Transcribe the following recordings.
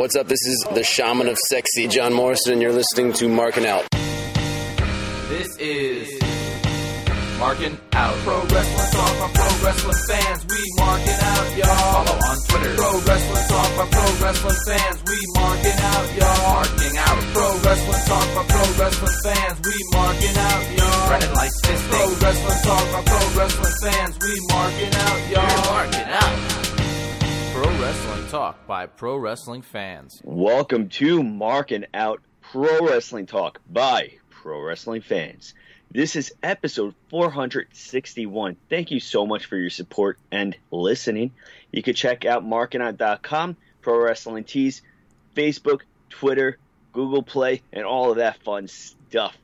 What's up? This is the shaman of sexy, John Morrison, and you're listening to Marking Out. This is Marking Out. Pro Wrestling Talk by Pro Wrestling fans. We marking out, y'all. Follow on Twitter. Pro Wrestling Talk by Pro Wrestling fans. We marking out, y'all. Marking Out. Pro Wrestling Talk by Pro Wrestling fans. We marking out, y'all. Running like this Pro Wrestling Talk by Pro Wrestling fans. We marking out, y'all. We're marking out. Wrestling Talk by Pro Wrestling fans. Welcome to Marking Out Pro Wrestling Talk by Pro Wrestling fans. This is episode 461. Thank you so much for your support and listening. You can check out markingout.com, Pro Wrestling Tees, Facebook, Twitter, Google Play, and all of that fun stuff.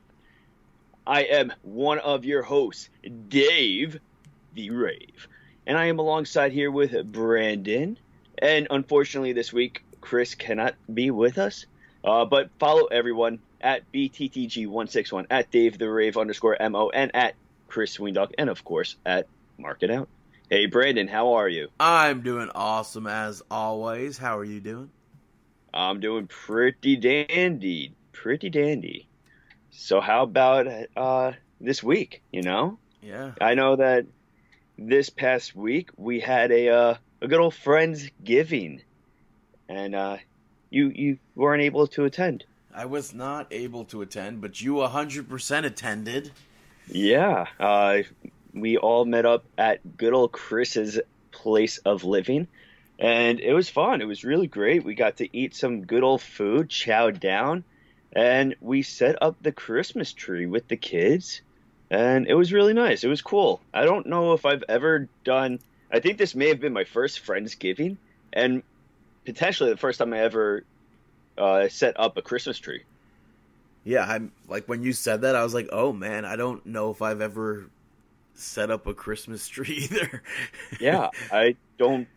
I am one of your hosts, Dave the Rave. And I am alongside here with Brandon. And unfortunately, this week, Chris cannot be with us. Uh, but follow everyone at BTTG161, at Dave the Rave underscore MO, and at Chris Weendog, and of course, at Mark It Out. Hey, Brandon, how are you? I'm doing awesome as always. How are you doing? I'm doing pretty dandy. Pretty dandy. So, how about uh, this week? You know? Yeah. I know that this past week we had a uh, a good old friends giving, and uh, you you weren't able to attend. I was not able to attend, but you 100% attended. Yeah, uh, we all met up at good old Chris's place of living, and it was fun. It was really great. We got to eat some good old food, chow down, and we set up the Christmas tree with the kids, and it was really nice. It was cool. I don't know if I've ever done. I think this may have been my first Friendsgiving, and potentially the first time I ever uh, set up a Christmas tree. Yeah, I'm like when you said that, I was like, "Oh man, I don't know if I've ever set up a Christmas tree either." yeah, I don't.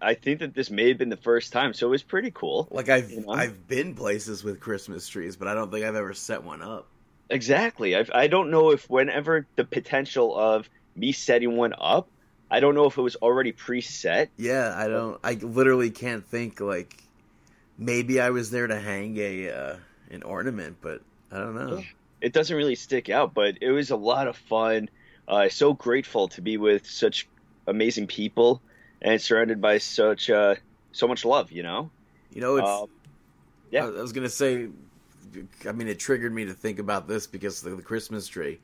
I think that this may have been the first time, so it was pretty cool. like I've You know? I've been places with Christmas trees, but I don't think I've ever set one up. Exactly. I've, I don't know if whenever the potential of me setting one up, I don't know if it was already preset. Yeah, I don't. I literally can't think like maybe I was there to hang a uh, an ornament, but I don't know. It doesn't really stick out, but it was a lot of fun. Uh, so grateful to be with such amazing people and surrounded by such uh, so much love. You know. You know, it's Um, yeah. I was gonna say, I mean, it triggered me to think about this because of the Christmas tree.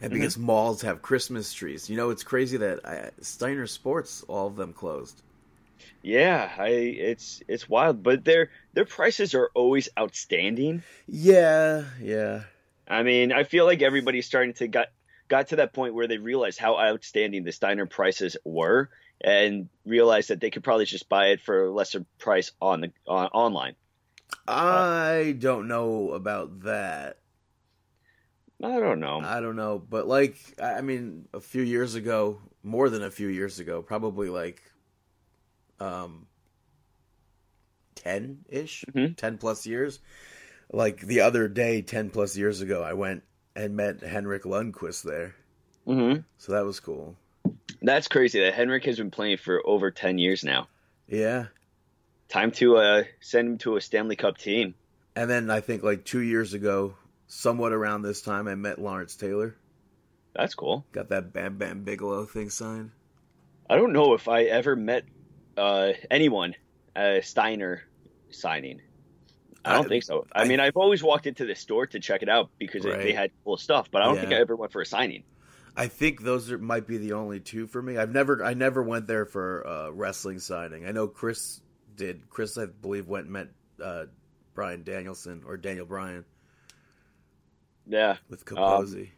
And because mm-hmm. malls have Christmas trees. You know, it's crazy that I, Steiner Sports, all of them closed. Yeah, I it's it's wild, but their their prices are always outstanding. Yeah, yeah, I mean, I feel like everybody's starting to got got to that point where they realize how outstanding the Steiner prices were, and realize that they could probably just buy it for a lesser price on the on, online. I don't know about that. I don't know. I don't know, but like, I mean, a few years ago, more than a few years ago, probably like, um, ten ish, Mhm. ten plus years. Like the other day, ten plus years ago, I went and met Henrik Lundqvist there, hmm so that was cool. That's crazy that Henrik has been playing for over ten years now. Yeah, Time to uh, send him to a Stanley Cup team. and then I think like two years ago, somewhat around this time, I met Lawrence Taylor. That's cool. Got that Bam Bam Bigelow thing signed. I don't know if I ever met uh, anyone uh, Steiner signing. I don't I- think so. I, I- mean, I've always walked into the store to check it out because it- they had cool stuff, but I don't think I ever went for a signing. I think those are, might be the only two for me. I've never I never went there for uh, wrestling signing. I know Chris did. Chris, I believe, went and met uh, Bryan Danielson or Daniel Bryan Yeah, with Capozzi.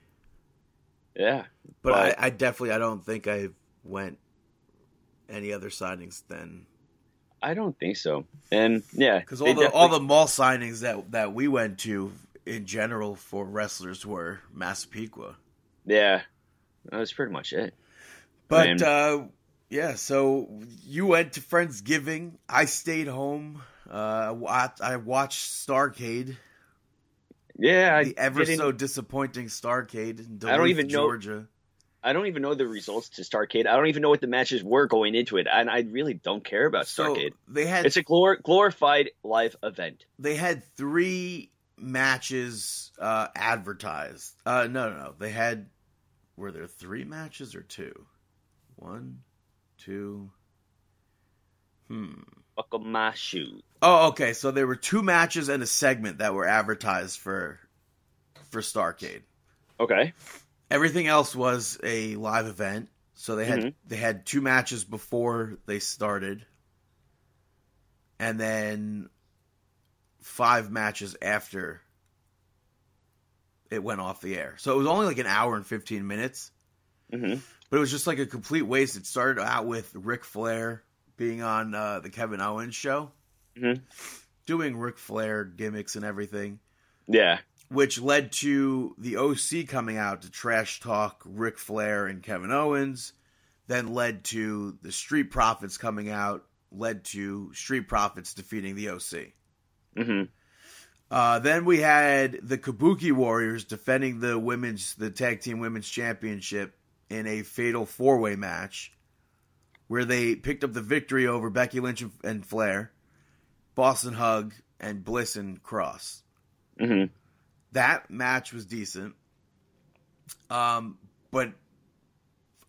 yeah. but but- I, I definitely I don't think I went any other signings then I don't think so. And yeah, because all the all the mall signings that that we went to in general for wrestlers were Massapequa. yeah, that was pretty much it. But Man. uh, yeah, so you went to Friendsgiving. I stayed home. Uh, I, I watched Starcade, Yeah, I the ever so disappointing Starcade in I don't Duluth, even know- Georgia. I don't even know the results to Starcade. I don't even know what the matches were going into it, and I really don't care about So Starcade. they had it's a glor- glorified live event. they had three matches uh, advertised. Uh, no, no, no. They had were there three matches or two? One, two. Hmm. Buckle my shoe. Oh, okay. So there were two matches and a segment that were advertised for for Starcade. Okay. Everything else was a live event. So they had Mhm. they had two matches before they started, and then five matches after it went off the air. So it was only like an hour and fifteen minutes, hmm but it was just like a complete waste. It started out with Ric Flair being on uh, the Kevin Owens show, Mhm. doing Ric Flair gimmicks and everything Yeah. which led to the OC coming out to trash talk Ric Flair and Kevin Owens, then led to the Street Profits coming out, led to Street Profits defeating the OC. hmm Uh, then we had the Kabuki Warriors defending the women's, the tag team women's championship in a fatal four way match, where they picked up the victory over Becky Lynch and- Flair, Boston Hug, and Bliss and Cross. hmm that match was decent. Um, but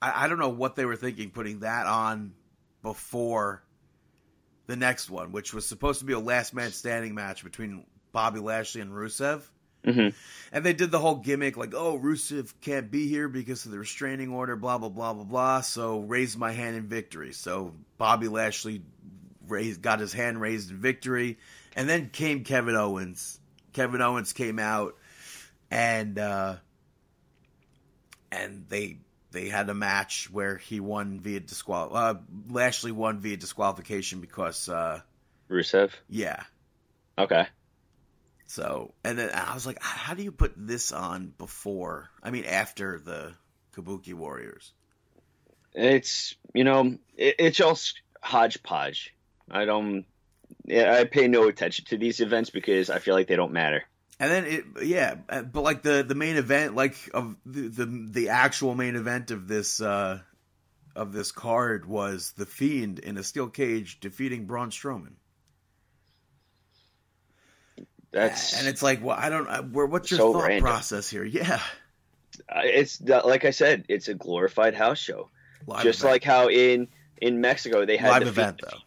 I, I don't know what they were thinking putting that on before the next one, which was supposed to be a last man standing match between Bobby Lashley and Rusev. Hmm And they did the whole gimmick like, oh, Rusev can't be here because of the restraining order, blah, blah, blah, blah, blah. So raise my hand in victory. So Bobby Lashley raised, got his hand raised in victory. And then came Kevin Owens. Kevin Owens came out and, uh, and they, they had a match where he won via disqual, uh, Lashley won via disqualification because, uh, Rusev. yeah, Okay. So, and then I was like, how do you put this on before? I mean, after the Kabuki Warriors. It's you know it, it's all hodgepodge. I don't. Yeah, I pay no attention to these events because I feel like they don't matter. And then it, yeah, uh, but like the the main event, like of the the, the actual main event of this uh of this card was the Fiend in a steel cage defeating Braun Strowman. That's and it's like, well, I don't. Where what's your So thought random. process here? Yeah, uh, it's like I said, it's a glorified house show. live Just event. like how in in Mexico they had live the event Fiend, though.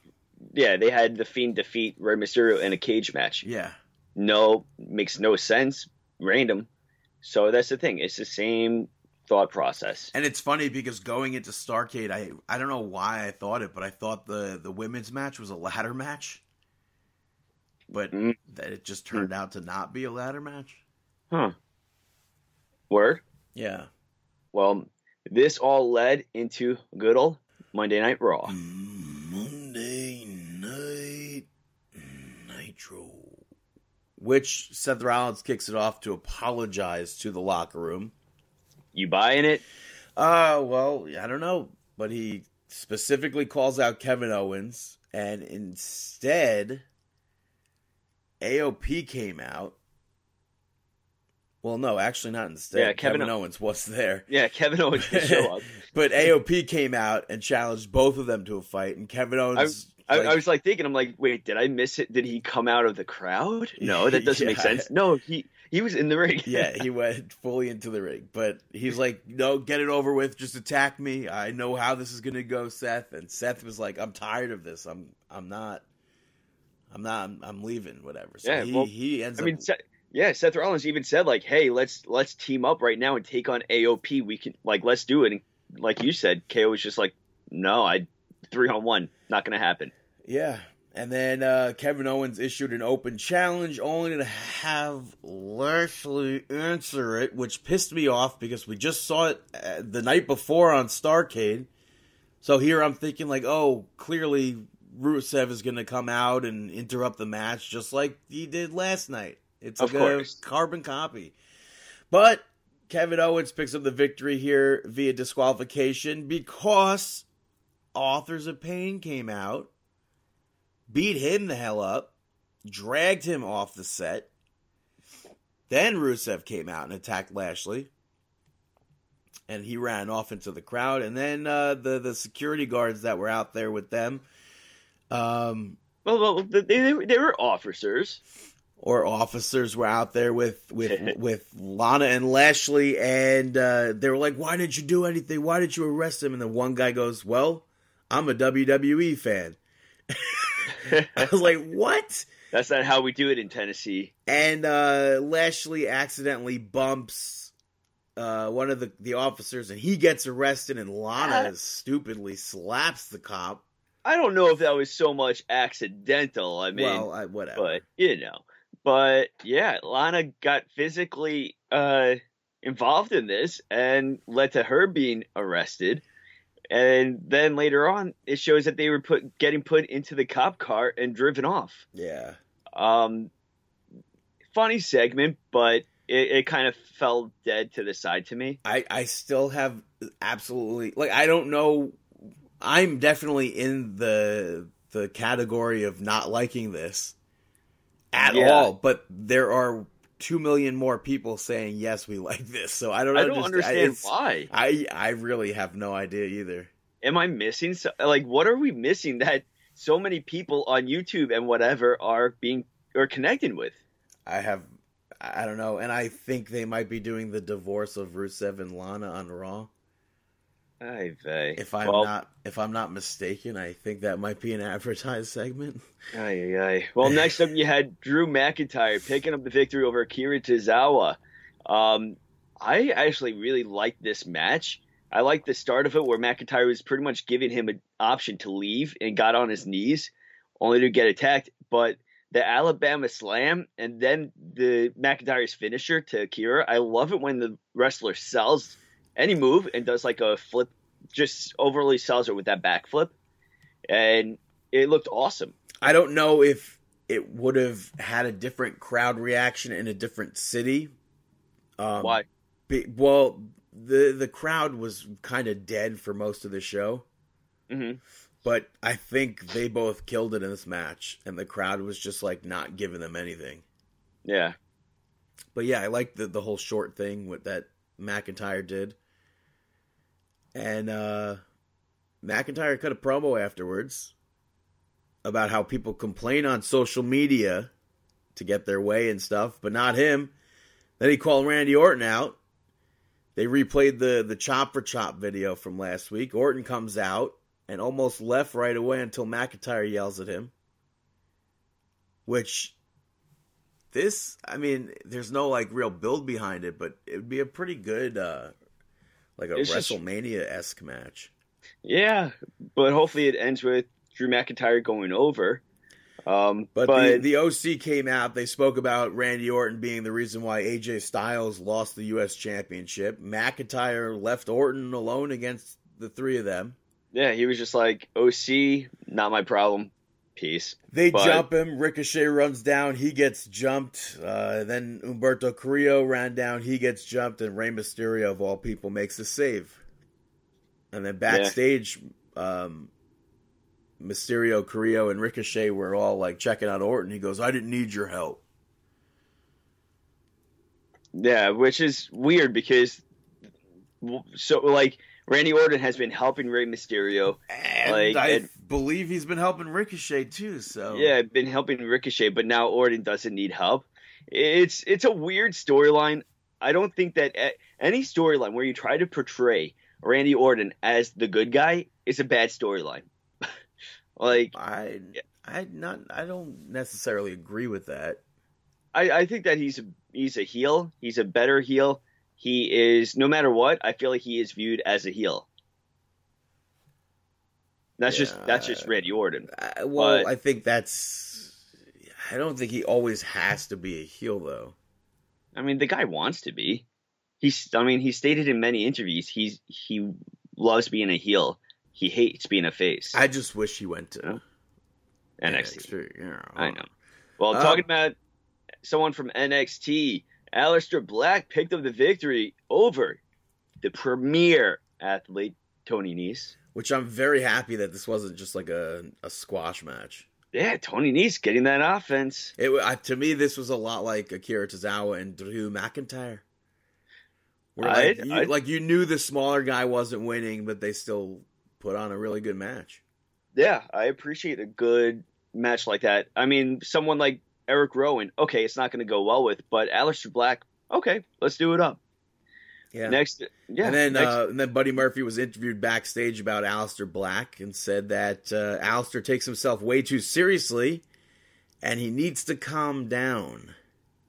Yeah, they had the Fiend defeat Rey Mysterio in a cage match. Yeah, No, makes no sense. Random. So that's the thing. It's the same thought process. And it's funny because going into Starcade, I I don't know why I thought it, but I thought the the women's match was a ladder match, but Mm. that it just turned out to not be a ladder match. Huh. Word. Yeah. Well, this all led into good old Monday Night Raw. Monday Night Nitro, which Seth Rollins kicks it off to apologize to the locker room. You buying it? Uh, well, I don't know, but he specifically calls out Kevin Owens, and instead, AOP came out. Well, no, actually not instead. Yeah, Kevin Kevin, Owens was there. Yeah, Kevin Owens can show up. but AOP came out and challenged both of them to a fight, and Kevin Owens. I, like- I was like thinking, I'm like, wait, did I miss it? Did he come out of the crowd? No, that doesn't make sense. No, he he was in the ring. yeah, he went fully into the ring, but he's like, "No, get it over with. Just attack me. I know how this is gonna go, Seth." And Seth was like, "I'm tired of this. I'm, I'm not, I'm not, I'm, I'm leaving. Whatever." So Yeah, he, well, he ends I mean, up. Seth, yeah, Seth Rollins even said like, "Hey, let's let's team up right now and take on AOP. We can like let's do it." And like you said, KO was just like, "No, I three on one, not gonna happen." Yeah. And then uh, Kevin Owens issued an open challenge, only to have Lashley answer it, which pissed me off because we just saw it uh, the night before on Starcade. So here I'm thinking like, oh, clearly Rusev is going to come out and interrupt the match just like he did last night. It's Of a course. carbon copy. But Kevin Owens picks up the victory here via disqualification because Authors of Pain came out beat him the hell up, dragged him off the set. Then Rusev came out and attacked Lashley. and he ran off into the crowd. And then uh, the the security guards that were out there with them, um, Well, well they, they, were officers. or officers were out there with with with Lana and Lashley, and uh, they were like, "Why didn't you do anything? Why did you arrest him?" And then one guy goes, "Well, I'm a WWE fan." I was like, "What?" That's not how we do it in Tennessee. And uh, Lashley accidentally bumps uh, one of the, the officers, and he gets arrested, and Lana Uh, stupidly slaps the cop. I don't know if that was so much accidental. I mean, well, I, whatever. but you know, but yeah, Lana got physically uh, involved in this and led to her being arrested. And then later on, it shows that they were put getting put into the cop car and driven off. yeah. Um, funny segment, but it, it kind of fell dead to the side to me. I, I still have absolutely like I don't know I'm definitely in the the category of not liking this at Yeah. all, but there are two million more people saying yes we like this. So I don't I don't understand, it's- why. I I really have no idea either. Am I missing? So, like, what are we missing that so many people on YouTube and whatever are being or connecting with? I have I don't know, and I think they might be doing the divorce of Rusev and Lana on Raw. If I'm well, not if I'm not mistaken, I think that might be an advertised segment. Ay, ay, ay. Well, next up, you had Drew McIntyre picking up the victory over Akira Tozawa. Um, I actually really liked this match. I liked the start of it where McIntyre was pretty much giving him an option to leave and got on his knees, only to get attacked. But the Alabama Slam and then the McIntyre's finisher to Akira. I love it when the wrestler sells any move and does like a flip, just overly sells it with that backflip, and it looked awesome. I don't know if it would have had a different crowd reaction in a different city. Um, Why? be- well, the the crowd was kind of dead for most of the show, hmm but I think they both killed it in this match, and the crowd was just like not giving them anything. Yeah. But yeah, I like the the whole short thing with that McIntyre did, and uh McIntyre cut a promo afterwards about how people complain on social media to get their way and stuff, but not him. Then he called Randy Orton out. They replayed the the chop for chop video from last week. Orton comes out and almost left right away until McIntyre yells at him. Which this I mean, there's no like real build behind it, but it would be a pretty good uh like a It's WrestleMania esque match. Yeah, but hopefully it ends with Drew McIntyre going over. Um, But, but, the, the OC came out. They spoke about Randy Orton being the reason why AJ Styles lost the U.S. Championship. McIntyre left Orton alone against the three of them. yeah, he was just like OC, not my problem. Peace. They But- jump him. Ricochet runs down. He gets jumped. Uh, then Humberto Carrillo ran down. He gets jumped. And Rey Mysterio, of all people, makes the save. And then backstage, um, Mysterio, Carrillo, and Ricochet were all like checking out Orton. He goes, I didn't need your help. Yeah, which is weird because so like Randy Orton has been helping Rey Mysterio. And Like, I it- believe he's been helping Ricochet too. So Yeah, been helping Ricochet, but now Orton doesn't need help. It's it's a weird storyline. I don't think that any storyline where you try to portray Randy Orton as the good guy is a bad storyline. like I I not I don't necessarily agree with that. I, I think that he's a, he's a heel. He's a better heel. He is no matter what. I feel like he is viewed as a heel. That's just that's just Yeah. Randy Orton. I, well, But- I think that's. I don't think he always has to be a heel though. I mean, the guy wants to be. He's. I mean, he stated in many interviews he's he loves being a heel. He hates being a face. I just wish he went to NXT. NXT, you know. I know. Well, Uh, talking about someone from NXT, Aleister Black picked up the victory over the premier athlete Tony Nese. Which I'm very happy that this wasn't just like a, a squash match. Yeah, Tony Nese getting that offense. It I, to me this was a lot like Akira Tozawa and Drew McIntyre. Where like, I'd- you, I'd- like you knew the smaller guy wasn't winning, but they still put on a really good match. Yeah, I appreciate a good match like that. I mean, someone like Eric Rowan, okay, it's not going to go well with, but Aleister Black, okay, let's do it up. Yeah. Next, yeah, and then next, uh, and then Buddy Murphy was interviewed backstage about Aleister Black and said that uh, Aleister takes himself way too seriously, and he needs to calm down.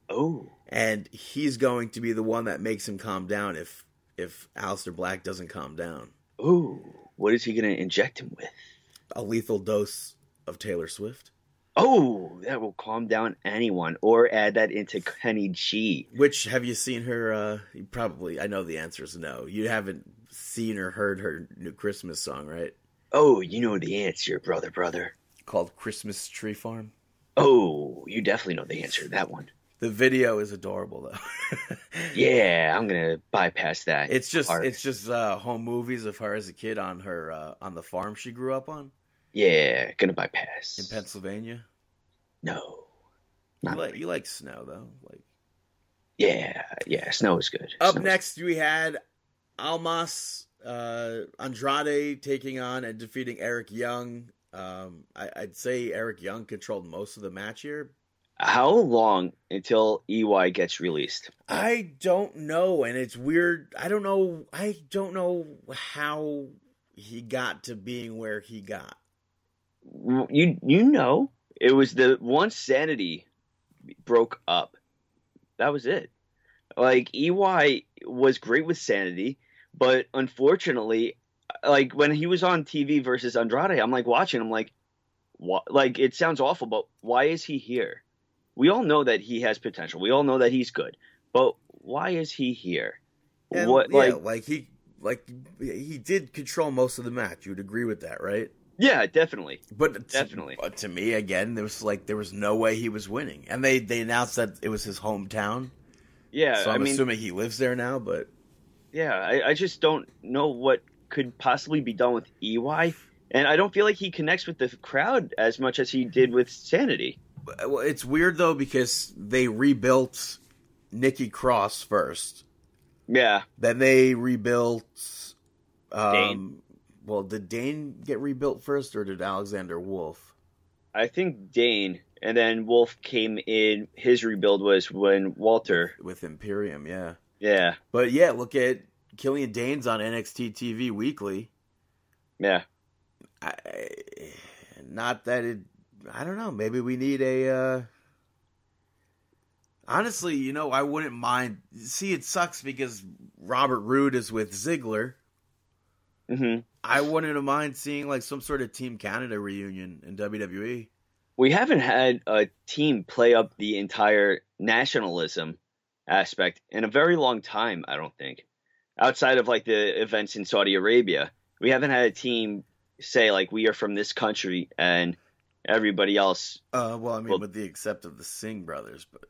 oh, And he's going to be the one that makes him calm down if if Aleister Black doesn't calm down. oh, what is he going to inject him with? A lethal dose of Taylor Swift, Oh, that will calm down anyone, or add that into Kenny G. which have you seen her? Uh, you probably, I know the answer is no. You haven't seen or heard her new Christmas song, right? Oh, you know the answer, brother, brother. Called Christmas Tree Farm. Oh, you definitely know the answer to that one. The video is adorable though. Yeah, I'm gonna bypass that. It's just part. it's just uh, home movies of her as a kid on her uh, on the farm she grew up on yeah, gonna bypass. in Pennsylvania. No, You not like you like snow though. Like yeah, yeah. Snow is good. up Snow next we had Almas uh, Andrade taking on and defeating Eric Young. Um, I, I'd say Eric Young controlled most of the match here. How long until EY gets released? I don't know, and it's weird. I don't know. I don't know how he got to being where he got. You you know, it was the once Sanity broke up. That was it. Like EY was great with Sanity, but unfortunately, like when he was on TV versus Andrade, I'm like watching. I'm like, what? Like it sounds awful, but why is he here? We all know that he has potential. We all know that he's good, but why is he here? And, what yeah, like like he like he did control most of the match. You'd agree with that, right? Yeah, definitely. But to, Definitely. but to me, again, there was like there was no way he was winning, and they they announced that it was his hometown. Yeah, so I I'm mean, assuming he lives there now. But Yeah, I, I just don't know what could possibly be done with EY. And I don't feel like he connects with the crowd as much as he did with Sanity. well, it's weird though because they rebuilt Nikki Cross first, Yeah. then they rebuilt. Um, Dain. Well, did Dain get rebuilt first, or did Alexander Wolfe? I think Dain and then Wolf came in. His rebuild was when Walter. with Imperium? Yeah. Yeah. But yeah, look at Killian Dain's on NXT TV weekly. Yeah. I, not that it. I don't know. Maybe we need a. Uh, honestly, you know, I wouldn't mind. See, it sucks because Robert Roode is with Ziggler. Hmm I wouldn't mind seeing like some sort of Team Canada reunion in. WWE. We haven't had a team play up the entire nationalism aspect in a very long time, I don't think. Outside of like the events in Saudi Arabia, we haven't had a team say like we are from this country and everybody else Uh, well, I mean, Well- with the except of the Singh brothers, but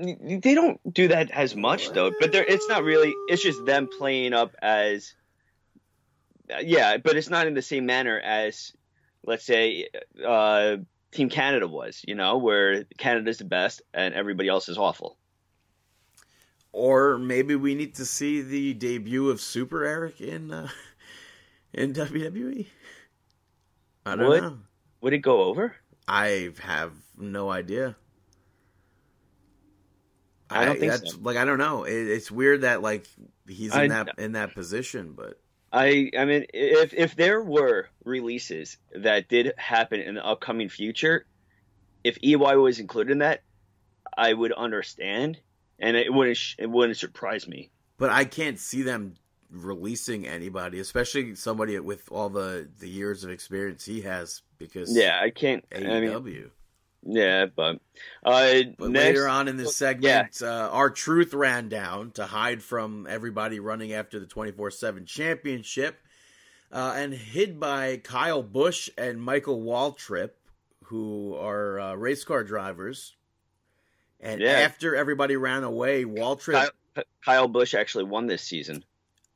they don't do that as much though but they're, it's not really it's just them playing up as yeah but it's not in the same manner as let's say uh team canada was you know where canada's the best and everybody else is awful or maybe we need to see the debut of Super Eric in uh, in WWE. I don't Would- know. would it go over I have no idea. I don't think that's, so. Like I don't know. It, it's weird that like he's in I- that in that position, but I I mean if if there were releases that did happen in the upcoming future, if EY was included in that, I would understand and it wouldn't it wouldn't surprise me. but I can't see them releasing anybody, especially somebody with all the the years of experience he has because Yeah, I can't I mean AEW. Yeah, but uh But next, later on in this yeah. segment, uh, R-Truth ran down to hide from everybody running after the 24 7 championship uh, and hid by Kyle Busch and Michael Waltrip, who are uh, race car drivers. And Yeah. after everybody ran away, Waltrip. Kyle, Kyle Busch actually won this season.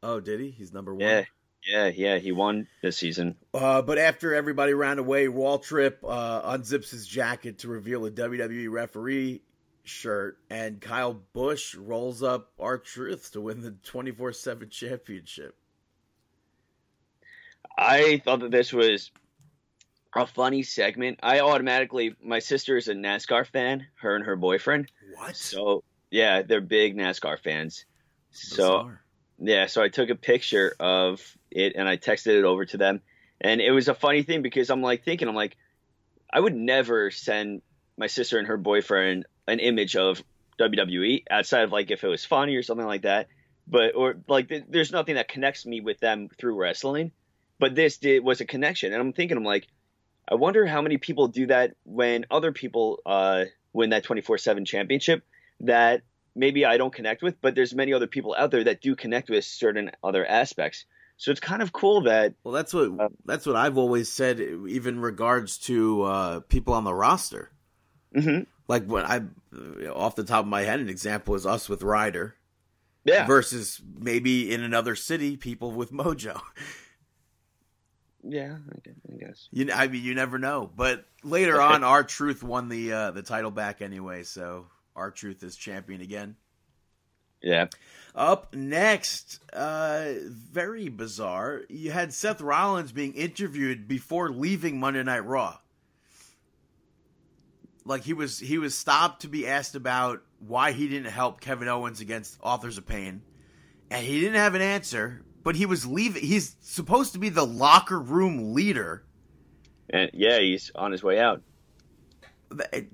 Oh, did he? He's number one. Yeah. Yeah, yeah, he won this season. Uh, but after everybody ran away, Waltrip uh, unzips his jacket to reveal a WWE referee shirt, and Kyle Busch rolls up R-Truth to win the twenty four seven championship. I thought that this was a funny segment. I automatically, my sister is a NASCAR fan, her and her boyfriend. What? So yeah, they're big NASCAR fans. So Bizarre. Yeah, so I took a picture of it and I texted it over to them, and it was a funny thing because I'm like thinking, I'm like, I would never send my sister and her boyfriend an image of WWE outside of like if it was funny or something like that. But or like th- there's nothing that connects me with them through wrestling. But this did was a connection, and I'm thinking, I'm like, I wonder how many people do that when other people uh, win that 24/7 championship that maybe I don't connect with, but there's many other people out there that do connect with certain other aspects. So it's kind of cool that Well, that's what Uh, that's what I've always said, even regards to uh, people on the roster. Mhm. Like when I, off the top of my head, an example is us with Ryder yeah, versus maybe in another city, people with Mojo. yeah, I I guess. You, I mean, you never know. But later on, R-Truth won the uh, the title back anyway, so R-Truth is champion again. Yeah, Up next, uh, very bizarre. You had Seth Rollins being interviewed before leaving Monday Night Raw. Like he was he was stopped to be asked about why he didn't help Kevin Owens against Authors of Pain, and he didn't have an answer. But he was leaving. He's supposed to be the locker room leader. and yeah, he's on his way out.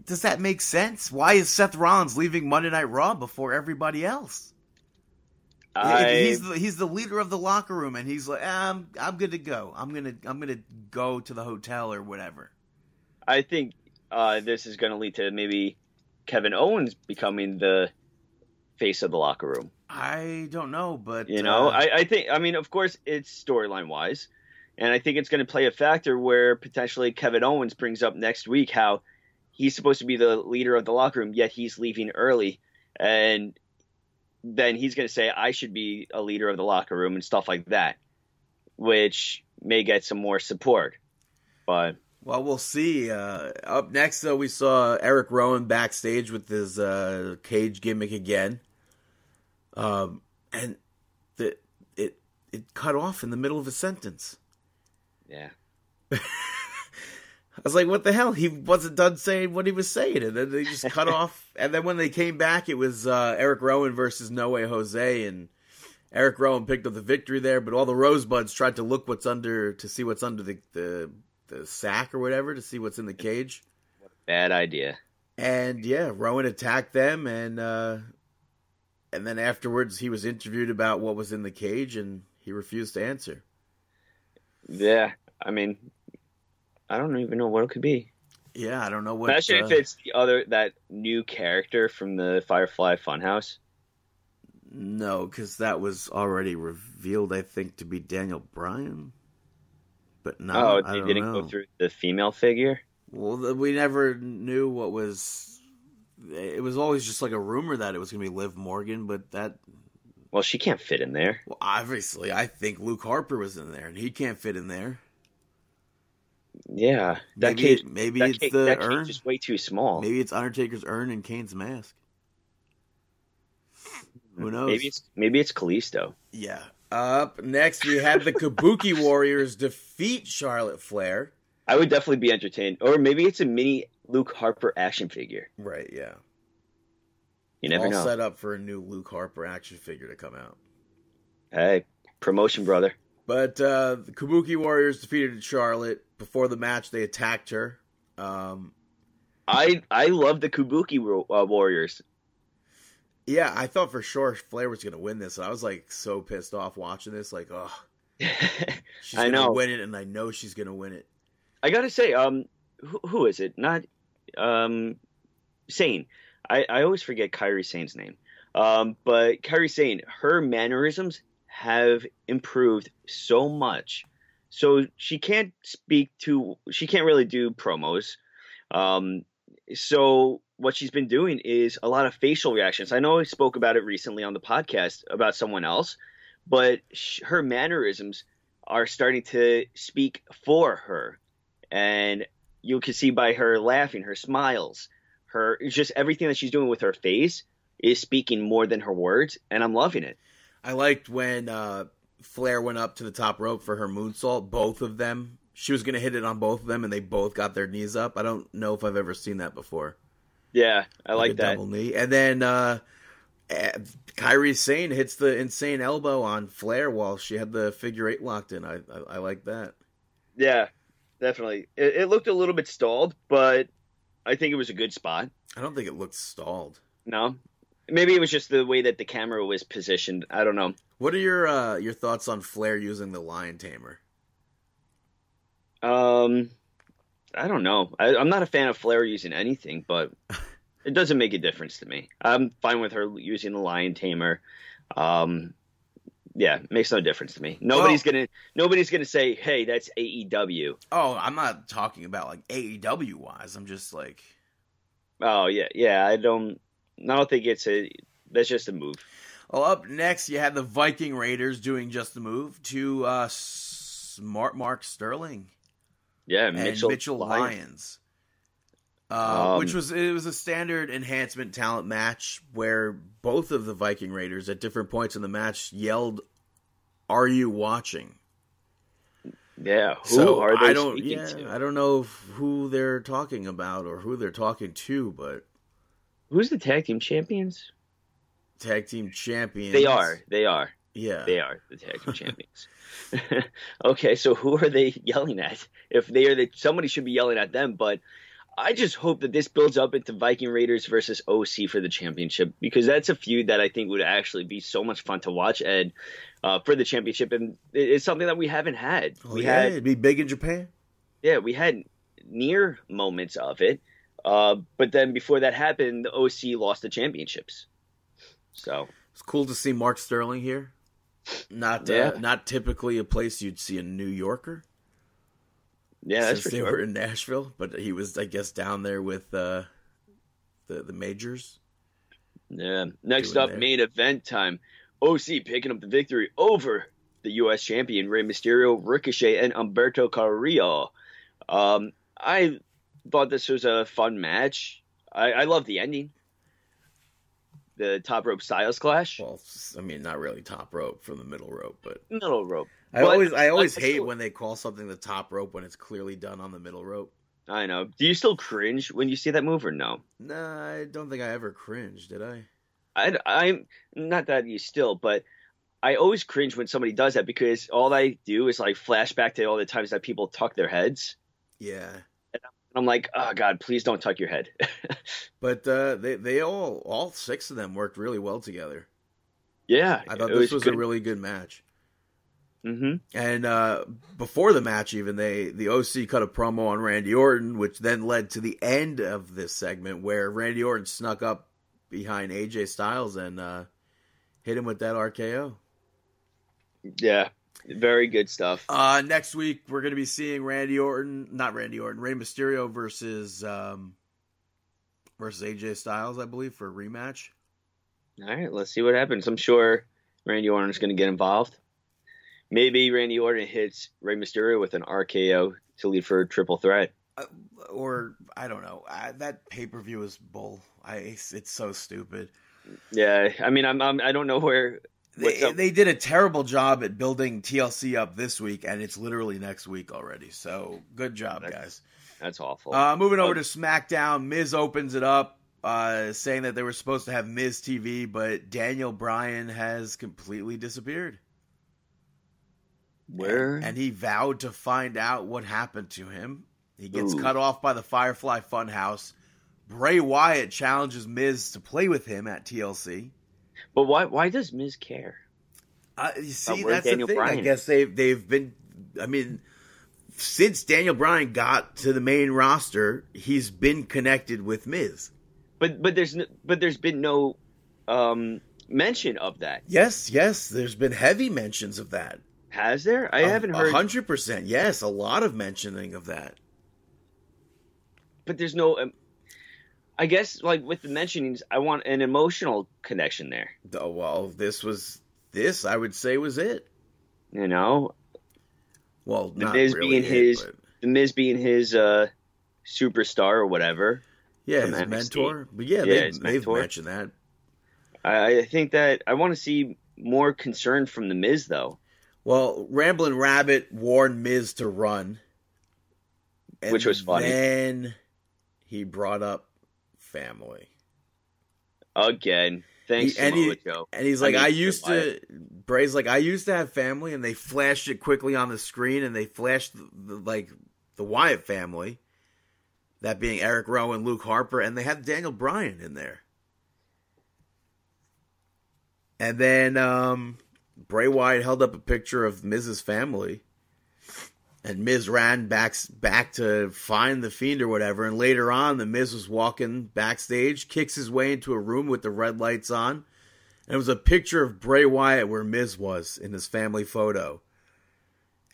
Does that make sense? Why is Seth Rollins leaving Monday Night Raw before everybody else? I he's the, he's the leader of the locker room, and he's like, "Ah, "I'm I'm good to go. I'm gonna I'm gonna go to the hotel or whatever." I think uh, this is going to lead to maybe Kevin Owens becoming the face of the locker room. I don't know, but You know, uh, I, I think, I mean, of course, it's storyline wise. And I think it's going to play a factor where potentially Kevin Owens brings up next week how he's supposed to be the leader of the locker room, yet he's leaving early. And then he's going to say, I should be a leader of the locker room and stuff like that, which may get some more support. But well, we'll see. Uh, up next, though, we saw Eric Rowan backstage with his uh, cage gimmick again, um, and the it it cut off in the middle of a sentence. yeah. I was like, what the hell? He wasn't done saying what he was saying, and then they just cut off. And then when they came back, it was uh, Eric Rowan versus No Way Jose, and Eric Rowan picked up the victory there. But all the Rosebuds tried to look what's under to see what's under the the, the sack or whatever to see what's in the cage. Bad idea. And yeah, Rowan attacked them, and uh, and then afterwards he was interviewed about what was in the cage, and he refused to answer. Yeah. I mean, I don't even know what it could be. Yeah, I don't know what. Imagine uh, if it's the other that new character from the Firefly Funhouse. No, because that was already revealed, I think, to be Daniel Bryan. But no, oh, I they didn't know. go through the female figure. Well, we never knew what was. It was always just like a rumor that it was going to be Liv Morgan, but that. Well, she can't fit in there. Well, obviously, I think Luke Harper was in there, and he can't fit in there. Yeah, that Maybe, cage. it- maybe that it's cage, the that cage urn. is way too small. Maybe it's Undertaker's urn and Kane's mask. Who knows? Maybe it's maybe it's Kalisto. Yeah. Up next, we have the Kabuki Warriors defeat Charlotte Flair. I would definitely be entertained. Or maybe it's a mini Luke Harper action figure. Right. Yeah. You never all know. set up for a new Luke Harper action figure to come out. Hey, promotion, brother. But uh, the Kabuki Warriors defeated Charlotte. Before the match, they attacked her. Um, I I love the Kabuki uh, Warriors. yeah, I thought for sure Flair was going to win this. And I was like so pissed off watching this. Like, oh, she's I going to know. win it, and I know she's going to win it. I gotta say, um, who, who is it? Not, um, Sane. I, I always forget Kairi Sane's name. Um, but Kairi Sane, her mannerisms have improved so much. So she can't speak to, she can't really do promos. Um, so what she's been doing is a lot of facial reactions. I know I spoke about it recently on the podcast about someone else, but sh- her mannerisms are starting to speak for her and you can see by her laughing, her smiles, her just everything that she's doing with her face is speaking more than her words, and I'm loving it. I liked when uh, Flair went up to the top rope for her moonsault. Both of them, she was going to hit it on both of them, and they both got their knees up. I don't know if I've ever seen that before. Yeah, I like, a that. double knee, and then uh, eh, Kairi Sane hits the insane elbow on Flair while she had the figure eight locked in. I I, I like that. Yeah, definitely. It, it looked a little bit stalled, but I think it was a good spot. I don't think it looked stalled. No, maybe it was just the way that the camera was positioned. I don't know. What are your uh, your thoughts on Flair using the lion tamer? Um, I don't know. I, I'm not a fan of Flair using anything, but it doesn't make a difference to me. I'm fine with her using the lion tamer. Um, yeah, it makes no difference to me. Nobody's Well- gonna nobody's gonna say, "Hey, that's AEW." Oh, I'm not talking about like AEW wise. I'm just like Oh yeah, yeah. I don't. I don't think it's a. That's just a move. Well, up next, you had the Viking Raiders doing just the move to uh, Smart Mark Sterling Yeah, and Mitchell, Mitchell, Lyons. Lyons, uh, Um, which was it was a standard enhancement talent match where both of the Viking Raiders at different points in the match yelled, "Are you watching?" Yeah, who so are they I don't, yeah, to? I don't know who they're talking about or who they're talking to, but Who's the tag team champions? tag team champions. They are. They are. yeah. They are the tag team champions. okay, so who are they yelling at? If they are the somebody should be yelling at them, but I just hope that this builds up into Viking Raiders versus OC for the championship because that's a feud that I think would actually be so much fun to watch and uh, for the championship and it's something that we haven't had. Oh, we yeah, had it'd be big in Japan. yeah, we had near moments of it. Uh, but then before that happened, the OC lost the championships. So It's cool to see Mark Sterling here. Not uh, not typically a place you'd see a New Yorker yeah, that's since for they sure. were in Nashville, but he was I guess down there with uh, the the majors. Yeah. Next up, there. main event time. OC picking up the victory over the U.S. champion Rey Mysterio, Ricochet, and Humberto Carrillo. Um, I thought this was a fun match. I, I love the ending. The top rope styles clash. Well, I mean, not really top rope from the middle rope, but Middle rope. I But- always I always I hate still- when they call something the top rope when it's clearly done on the middle rope. I know. Do you still cringe when you see that move or no? Nah, I don't think I ever cringed, did I? I, I'm not that you still, but I always cringe when somebody does that because all I do is like flashback to all the times that people tuck their heads. Yeah. I'm like, oh god, please don't tuck your head. But uh, they they all all six of them worked really well together. yeah, I thought this was, a really good match. hmm And uh, before the match, even they the OC cut a promo on Randy Orton, which then led to the end of this segment where Randy Orton snuck up behind AJ Styles and uh, hit him with that RKO. Yeah, very good stuff. Uh, next week we're going to be seeing Randy Orton, not Randy Orton, Rey Mysterio versus um, versus AJ Styles, I believe, for a rematch. all right, let's see what happens. I'm sure Randy Orton is going to get involved. Maybe Randy Orton hits Rey Mysterio with an RKO to lead for a triple threat. Uh, or I don't know. I, that pay per view is bull. I it's, it's so stupid. Yeah, I mean, I'm, I'm I don't know where. They, up? they did a terrible job at building TLC up this week, and it's literally next week already. So good job, That's- guys. That's awful. Uh, moving over Oh. to SmackDown, Miz opens it up, uh, saying that they were supposed to have Miz TV, but Daniel Bryan has completely disappeared. where? And, and he vowed to find out what happened to him. He gets Ooh. cut off by the Firefly Funhouse. Bray Wyatt challenges Miz to play with him at TLC. But why? Why does Miz care? Uh, you see, that's Daniel the thing. I guess they've they've been. I mean, since Daniel Bryan got to the main roster, he's been connected with Miz. But but there's no, but there's been no um, mention of that. Yes, yes. There's been heavy mentions of that. Has there? I haven't heard. hundred percent. Yes, a lot of mentioning of that. But there's no. Um, I guess like with the mentionings, I want an emotional connection there. Oh, well, this was this. I would say was it. You know, Well, The not Miz really being it, his- but- the Miz being his uh, superstar or whatever. Yeah, his NXT. mentor. But yeah, Yeah, they, they've mentioned that. I, I think that I want to see more concern from the Miz though. Well, Ramblin' Rabbit warned Miz to run, Which was funny. Then he brought up family, Again, thanks, He- and he- and he's I like, mean, "I used to." Bray's like, "I used to have family," and they flashed it quickly on the screen, and they flashed the, the, like the Wyatt family, that being Eric Rowe and Luke Harper, and they had Daniel Bryan in there. And then um, Bray Wyatt held up a picture of Miz's family, and Miz ran back back to find the fiend or whatever. And later on, the Miz was walking backstage, kicks his way into a room with the red lights on, and it was a picture of Bray Wyatt where Miz was in his family photo.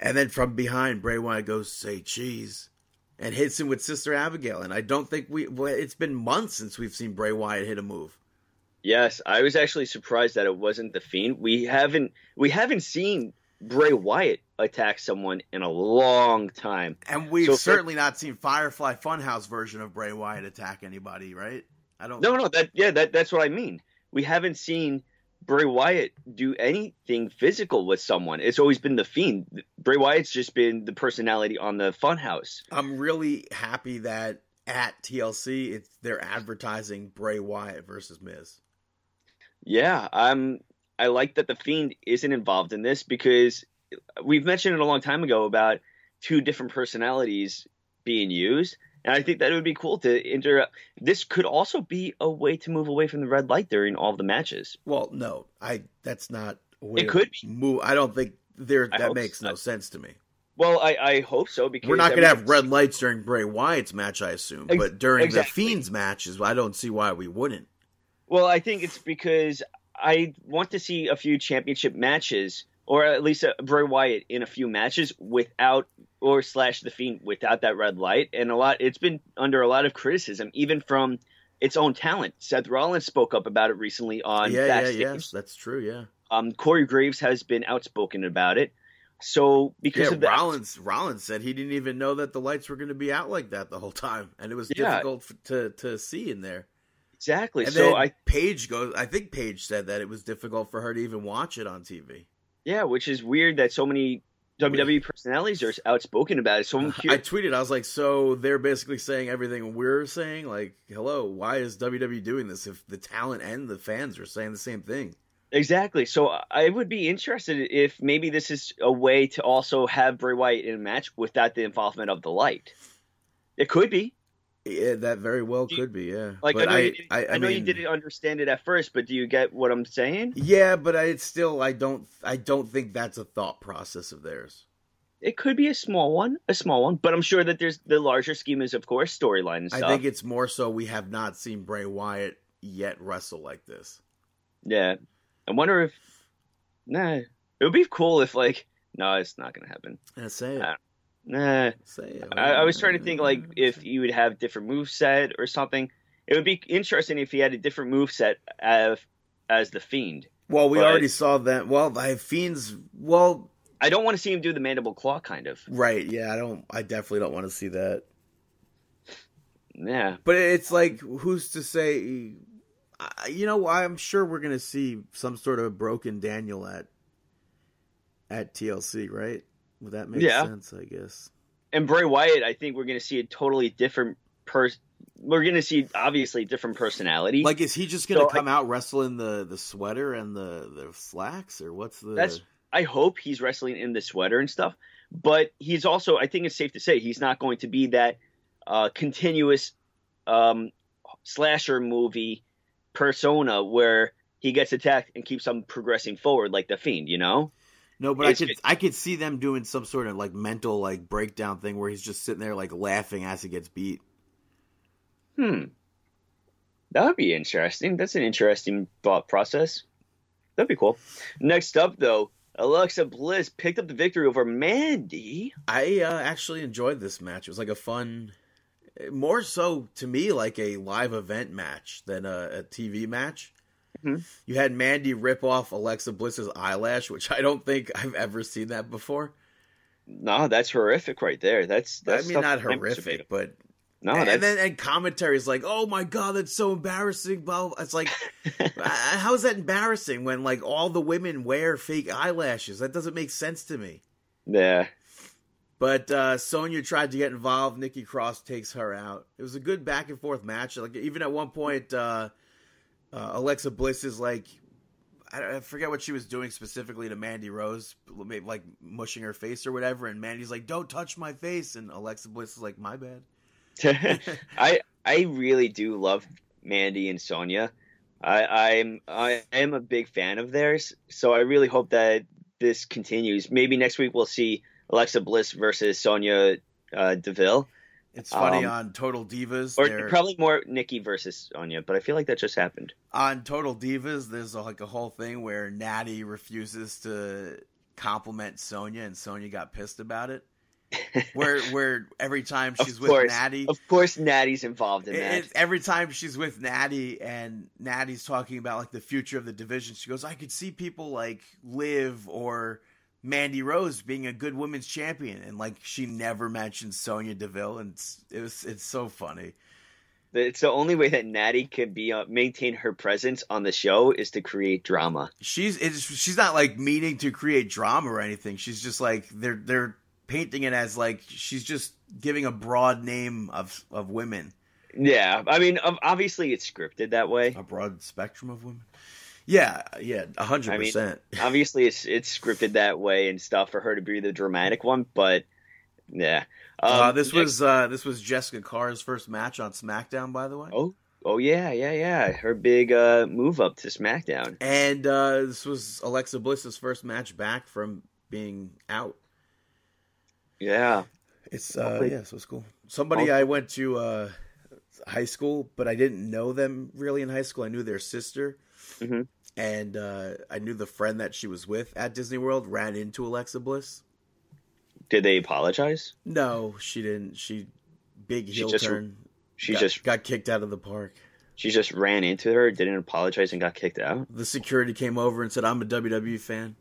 And then from behind, Bray Wyatt goes, "Say cheese." And hits him with Sister Abigail, and I don't think we. It's been months since we've seen Bray Wyatt hit a move. Yes, I was actually surprised that it wasn't the Fiend. We haven't we haven't seen Bray Wyatt attack someone in a long time. And we've So certainly not seen Firefly Funhouse version of Bray Wyatt attack anybody, right? I don't. No, no, that yeah, that that's what I mean. We haven't seen Bray Wyatt do anything physical with someone. It's always been the Fiend. Bray Wyatt's just been the personality on the Funhouse. I'm really happy that at TLC it's they're advertising Bray Wyatt versus Miz. Yeah, um, I like that the Fiend isn't involved in this because we've mentioned it a long time ago about two different personalities being used, and I think that it would be cool to inter. This could also be a way to move away from the red light during all of the matches. Well, no, I that's not. A way It could be. move. I don't think there. I That makes no sense to me. Well, I, I hope so because We're not going to have red lights during Bray Wyatt's match, I assume. Ex- but during exactly. the Fiend's matches, I don't see why we wouldn't. Well, I think it's because I want to see a few championship matches, or at least a Bray Wyatt in a few matches without or slash the Fiend without that red light. And a lot, it's been under a lot of criticism, even from its own talent. Seth Rollins spoke up about it recently on yeah, yeah, yes, that's true. Yeah, Um, Corey Graves has been outspoken about it. So because yeah. of that, Rollins, Rollins said he didn't even know that the lights were going to be out like that the whole time, and it was Yeah. difficult to to see in there. Exactly. And so I Paige goes. I think Paige said that it was difficult for her to even watch it on TV. yeah, which is weird that so many WWE personalities are outspoken about it. So I'm I tweeted, I was like, so they're basically saying everything we're saying. Like, hello, why is WWE doing this if the talent and the fans are saying the same thing? Exactly. So I would be interested if maybe this is a way to also have Bray Wyatt in a match without the involvement of the light. It could be. Yeah, that very well you- could be. Yeah, Like But I know, you, didn't- I, I, know you didn't understand it at first, but do you get what I'm saying? Yeah, but I it's still I don't I don't think that's a thought process of theirs. It could be a small one, a small one, but I'm sure that there's the larger scheme is, of course, storyline stuff. I think it's more so we have not seen Bray Wyatt yet wrestle like this. yeah. I wonder if, nah, it would be cool if like, no, it's not gonna happen. Say it. Nah. I, oh, I was trying to think like if you would have different move set or something. It would be interesting if he had a different move set as as the fiend. Well, we but- already saw that. Well, I fiends. Well, I don't want to see him do the mandible claw kind of. right. Yeah, I don't. I definitely don't want to see that. Yeah, But it's like, who's to say? You know, I'm sure we're gonna see some sort of broken Daniel at at TLC, right? Well, that makes Yeah. sense, I guess. and Bray Wyatt, I think we're going to see a totally different person. We're going to see obviously a different personality. Like, is he just gonna So, come out wrestling the the sweater and the the slacks, or what's the? That's- I hope he's wrestling in the sweater and stuff, but he's also I think it's safe to say he's not going to be that uh, continuous um, slasher movie persona where he gets attacked and keeps on progressing forward like the fiend, you know? No, but I it's- could I could see them doing some sort of like mental like breakdown thing where he's just sitting there like laughing as he gets beat. Hmm. That would be interesting. That's an interesting thought process. That'd be cool. Next up, though, Alexa Bliss picked up the victory over Mandy. I uh, actually enjoyed this match. It was like a fun, more so to me like a live event match than a, a TV match. Mhm. You had Mandy rip off Alexa Bliss's eyelash, which I don't think I've ever seen that before. No, that's horrific right there. That's, that's I mean, not horrific, but No, and that's, then and commentary is like, "Oh my god, that's so embarrassing." Blah, blah. It's like, uh, how is that embarrassing when like all the women wear fake eyelashes? That doesn't make sense to me. yeah. But uh, Sonya tried to get involved. Nikki Cross takes her out. It was a good back and forth match. Like even at one point, uh, uh, Alexa Bliss is like, I, I forget what she was doing specifically to Mandy Rose, maybe like mushing her face or whatever. And Mandy's like, "Don't touch my face," and Alexa Bliss is like, "My bad." I I really do love Mandy and Sonya. I I'm I am a big fan of theirs, so I really hope that this continues. Maybe next week we'll see Alexa Bliss versus Sonya uh, Deville, It's funny Um, on Total Divas. or probably more Nikki versus Sonya. But I feel like that just happened. on Total Divas, there's a, like a whole thing where Natty refuses to compliment Sonya, and Sonya got pissed about it. Where where every time she's with Natty, of course, Natty's involved in it- that. it- every time she's with Natty and Natty's talking about like the future of the division, she goes, "I could see people like Liv or Mandy Rose being a good women's champion," and like she never mentioned Sonya Deville, and it's, it was it's so funny. It's the only way that Natty can be uh, maintain her presence on the show is to create drama. she's it's, she's not like meaning to create drama or anything. She's just like they're they're painting it as like she's just giving a broad name of of women, Yeah, I mean, obviously it's scripted that way. a broad spectrum of women. Yeah, yeah, a hundred I mean, percent. obviously it's it's scripted that way and stuff for her to be the dramatic one, but yeah. Um, Uh, this was uh, this was Jessica Carr's first match on SmackDown, by the way, oh oh yeah yeah yeah her big uh, move up to SmackDown. and uh, this was Alexa Bliss's first match back from being out. Yeah, It's uh, yeah, so it's cool. Somebody Oh. I went to uh, high school, but I didn't know them really in high school. I knew their sister, Mhm. and uh, I knew the friend that she was with at Disney World ran into Alexa Bliss. did they apologize? No, she didn't. She big She heel just- turn. She got, just got kicked out of the park. she just ran into her, didn't apologize, and got kicked out. The security came over and said, "I'm a WWE fan."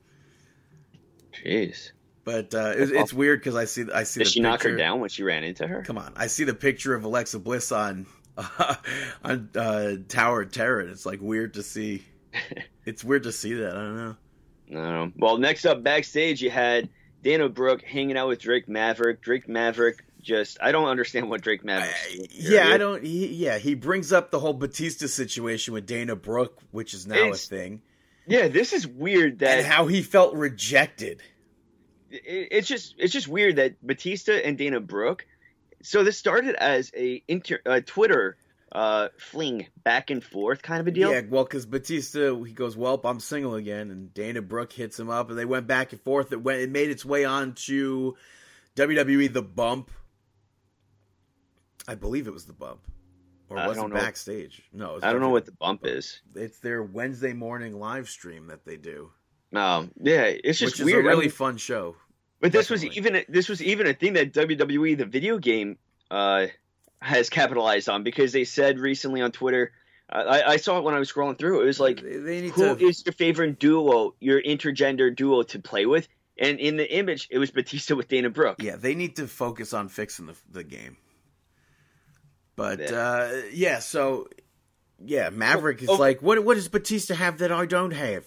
Jeez, But uh, it, it's weird because I see I see did she knock her down when she ran into her? Come on, I see the picture of Alexa Bliss on on uh, Tower of Terror. It's like weird to see. It's weird to see that. I don't know. No. Well, next up backstage, you had Dana Brooke hanging out with Drake Maverick. Drake Maverick just I don't understand what Drake Maverick. Yeah, I don't. He, yeah, he brings up the whole Batista situation with Dana Brooke, which is now It's- a thing, Yeah, this is weird that and how he felt rejected. it- it's just it's just weird that Batista and Dana Brooke. So this started as a inter, a Twitter uh, fling back and forth kind of a deal. Yeah, well, because Batista he goes, "Welp, I'm single again," and Dana Brooke hits him up, and they went back and forth. It went, it made its way on to WWE The Bump. I believe it was The Bump, or I was it backstage? No, it was I don't know what the bump is. It's their Wednesday morning live stream that they do, No, yeah, it's just which is weird. a I really mean, fun show. But this was even a, this was even a thing that WWE the video game uh, has capitalized on because they said recently on Twitter. uh, I, I saw it when I was scrolling through. It was like, they, they need who is to. your favorite duo, your intergender duo to play with? And in the image, it was Batista with Dana Brooke. Yeah, they need to focus on fixing the the game. But Yeah. uh, yeah, so yeah, Maverick is Oh, oh. like, what what does Batista have that I don't have?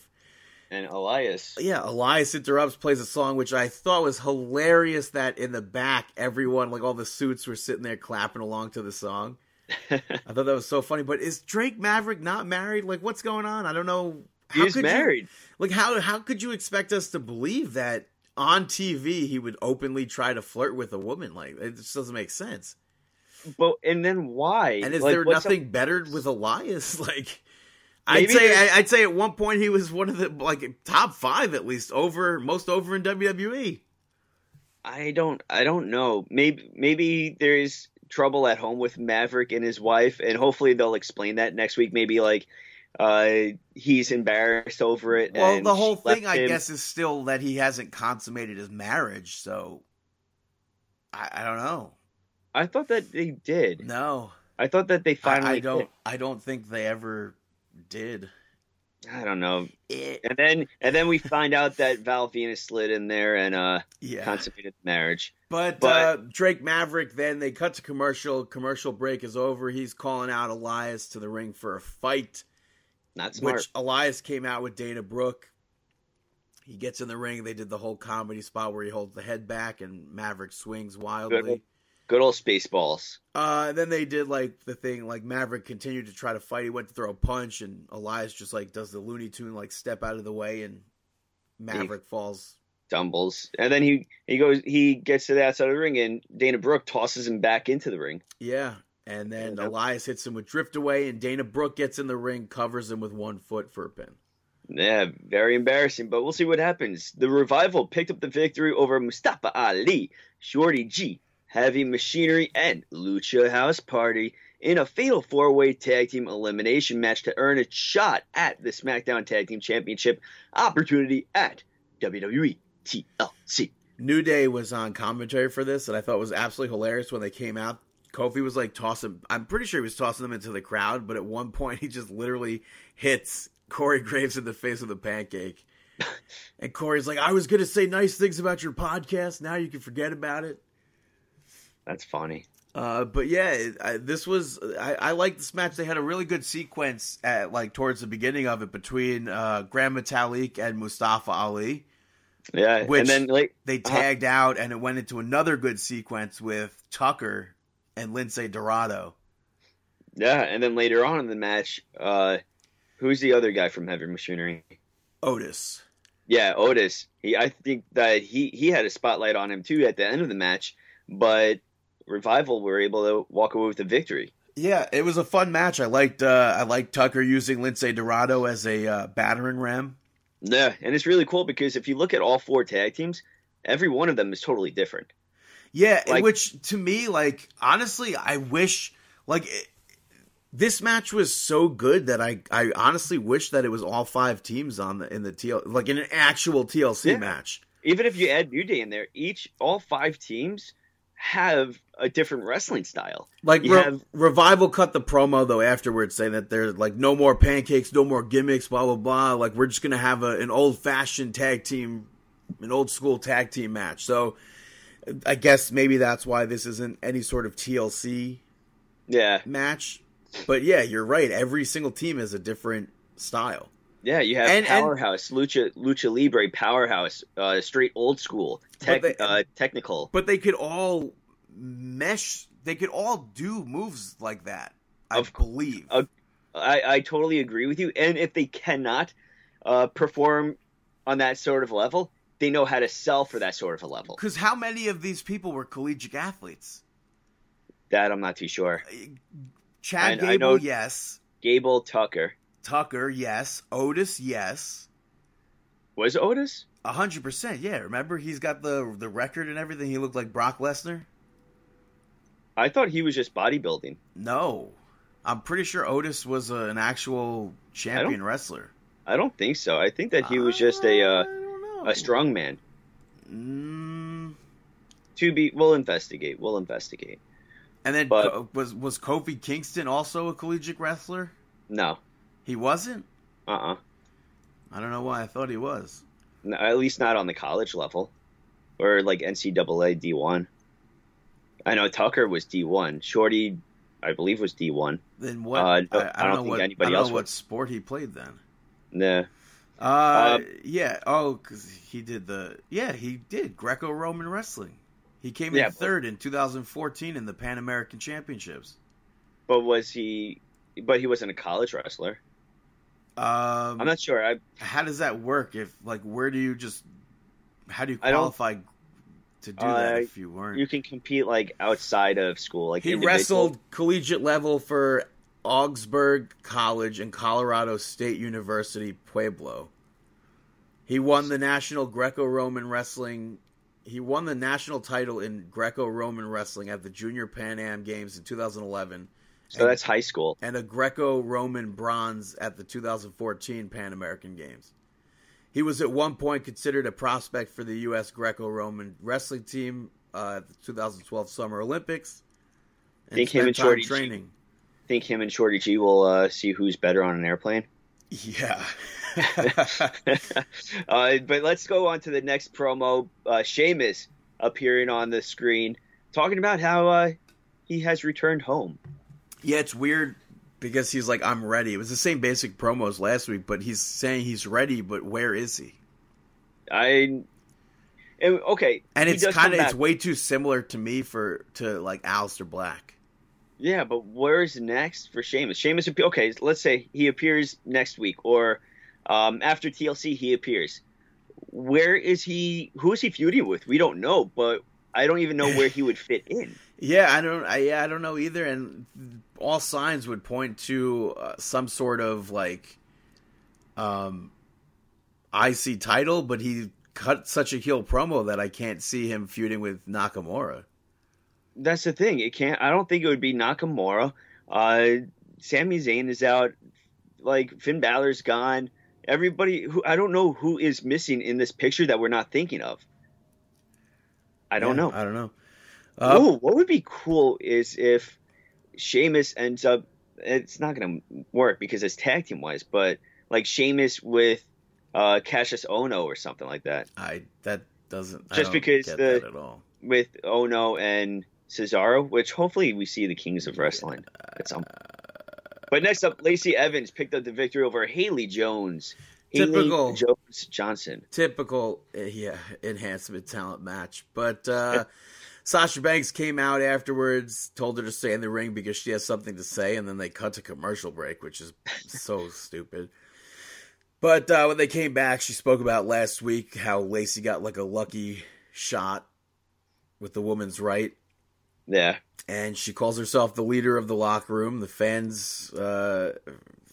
And Elias. Yeah, Elias interrupts, plays a song which I thought was hilarious. That in the back, everyone, like all the suits, were sitting there clapping along to the song. I thought that was so funny. But is Drake Maverick not married? Like, what's going on? I don't know. How He's could you- married. like, how how could you expect us to believe that on TV he would openly try to flirt with a woman? Like, it just doesn't make sense. But and then why? And is Like, there what's up- nothing better with Elias? Like, I'd say there's- I'd say at one point he was one of the like top five at least over most over in. WWE. I don't. I don't know. Maybe maybe there's trouble at home with Maverick and his wife, and hopefully they'll explain that next week. Maybe like uh, he's embarrassed over it. Well, and the whole thing, I him. guess, is still that he hasn't consummated his marriage. So I, I don't know. I thought that they did. No, I thought that they finally. I don't. I don't think they ever did. I don't know. It, And then and then we find out that Val Venis slid in there and uh, yeah, consummated the marriage. But, But- uh, Drake Maverick, then they cut to commercial. Commercial break is over. He's calling out Elias to the ring for a fight, Not smart. which Elias came out with Dana Brooke. He gets in the ring. They did the whole comedy spot where he holds the head back and Maverick swings wildly. Good. Old Spaceballs. Uh, then they did like the thing like Maverick continued to try to fight. He went to throw a punch, and Elias just like does the Looney Tune like step out of the way, and Maverick falls. Dumbles. And then he, he goes he gets to the outside of the ring and Dana Brooke tosses him back into the ring. Yeah, and then. Elias hits him with drift away, and Dana Brooke gets in the ring, covers him with one foot for a pin. Yeah, very embarrassing, but we'll see what happens. The revival picked up the victory over Mustafa Ali, Shorty G, Heavy Machinery, and Lucha House Party in a fatal four way tag team elimination match to earn a shot at the SmackDown Tag Team Championship opportunity at WWE TLC. New Day was on commentary for this, and I thought it was absolutely hilarious when they came out. Kofi was like tossing. I'm pretty sure he was tossing them into the crowd, but at one point he just literally hits Corey Graves in the face with a pancake. And Corey's like, "I was going to say nice things about your podcast. Now you can forget about it." That's funny. Uh, but yeah, it, I, this was I, I like this match. They had a really good sequence at like towards the beginning of it between uh, Gran Metalik and Mustafa Ali. Yeah, Which- and then like They Uh-huh. tagged out, and it went into another good sequence with Tucker and Lince Dorado. yeah, and then later on in the match, uh, who's the other guy from Heavy Machinery? Otis. Yeah, Otis. He, I think that he he had a spotlight on him too at the end of the match, but Revival were able to walk away with the victory. Yeah, it was a fun match. I liked uh, I liked Tucker using Lince Dorado as a uh, battering ram. Yeah, and it's really cool because if you look at all four tag teams, every one of them is totally different. Yeah, Like- which to me, like honestly, I wish like it, this match was so good that I I honestly wish that it was all five teams on the in the TL like in an actual TLC Yeah. match. Even if you add New Day in there, each all five teams have a different wrestling style. Like Re- have- Revival cut the promo though afterwards, saying that there's like no more pancakes, no more gimmicks, blah blah blah. Like we're just gonna have a, an old fashioned tag team, an old school tag team match. So I guess maybe that's why this isn't any sort of TLC Yeah, match. But yeah, you're right. Every single team has a different style. yeah. You have And- and- Powerhouse, Lucha Lucha Libre, Powerhouse, uh, straight old school, tech, But they- uh, technical. But they could all mesh. They could all do moves like that. I Of- believe. of- I, I totally agree with you. And if they cannot uh, perform on that sort of level, they know how to sell for that sort of a level. Because how many of these people were collegiate athletes? That I'm not too sure. Chad I- I Gable, know- yes. Gable Tucker Tucker, yes. Otis, yes. was Otis. A hundred percent, yeah. Remember, he's got the the record and everything. He looked like Brock Lesnar. I thought he was just bodybuilding. No, I'm pretty sure Otis was a, an actual champion wrestler. I don't think so. I think that he was just a I uh, a strong man. Mm, To be, we'll investigate. We'll investigate. and then But- Co- was was Kofi Kingston also a collegiate wrestler? No, He wasn't. uh, uh I don't know why I thought he was. At least not on the college level, or like NCAA D one. I know Tucker was D one. Shorty, I believe, was D one. Then what? Uh, I, I I don't don't know think what. anybody I don't else know what sport he played then. Nah. Uh, Um, yeah. Oh, because he did the. Yeah, he did Greco-Roman wrestling. He came in Yeah, but- third in 2014 in the Pan American Championships. But was he? But he wasn't a college wrestler. Um, I'm not sure. I how does that work? If like, where do you just? How do you qualify to do that Uh, if you weren't? you can compete like outside of school. Like he individual- wrestled collegiate level for Augsburg College and Colorado State University Pueblo. He won the national Greco-Roman wrestling. He won the national title in Greco-Roman wrestling at the Junior Pan Am Games in 2011, So that's high school. and a Greco-Roman bronze at the 2014 Pan American Games. He was at one point considered a prospect for the U.S. Greco-Roman wrestling team uh, at the 2012 Summer Olympics. And Think him and Shorty G- training. Think him and Shorty G will uh, see who's better on an airplane. Yeah. uh, but let's go on to the next promo. Uh, Sheamus appearing on the screen, talking about how uh, he has returned home. Yeah, it's weird because he's like, "I'm ready." It was the same basic promos last week, but he's saying he's ready. But where is he? I and, okay, And it's kind of it's way too similar to me for to like Aleister Black. Yeah, but where's next for Sheamus? Sheamus, okay, let's say he appears next week, or um, after TLC he appears. Where is he? Who is he feuding with? We don't know, but I don't even know where he would fit in. Yeah, I don't. I, yeah, I don't know either. And all signs would point to uh, some sort of like, um, IC title, but he cut such a heel promo that I can't see him feuding with Nakamura. That's the thing. It can't. I don't think it would be Nakamura. Uh, Sami Zayn is out. Like Finn Balor's gone. Everybody who I don't know who is missing in this picture that we're not thinking of. I don't Yeah, know. I don't know. Uh, Ooh, what would be cool is if Sheamus ends up. It's not going to work because it's tag team wise, but like Sheamus with uh, Kassius Ohno or something like that, I that doesn't I Just don't because the- at all. with Ohno and Cesaro, which hopefully we see the Kings of Wrestling at some. But next up, Lacey Evans picked up the victory over Haley Jones. Haley Typical. Jones Johnson. typical uh, yeah enhancement talent match but uh sasha banks came out afterwards told her to stay in the ring because she has something to say and then they cut to commercial break which is so stupid but uh when they came back she spoke about last week how lacey got like a lucky shot with the woman's right Yeah. and she calls herself the leader of the locker room. The fans, uh,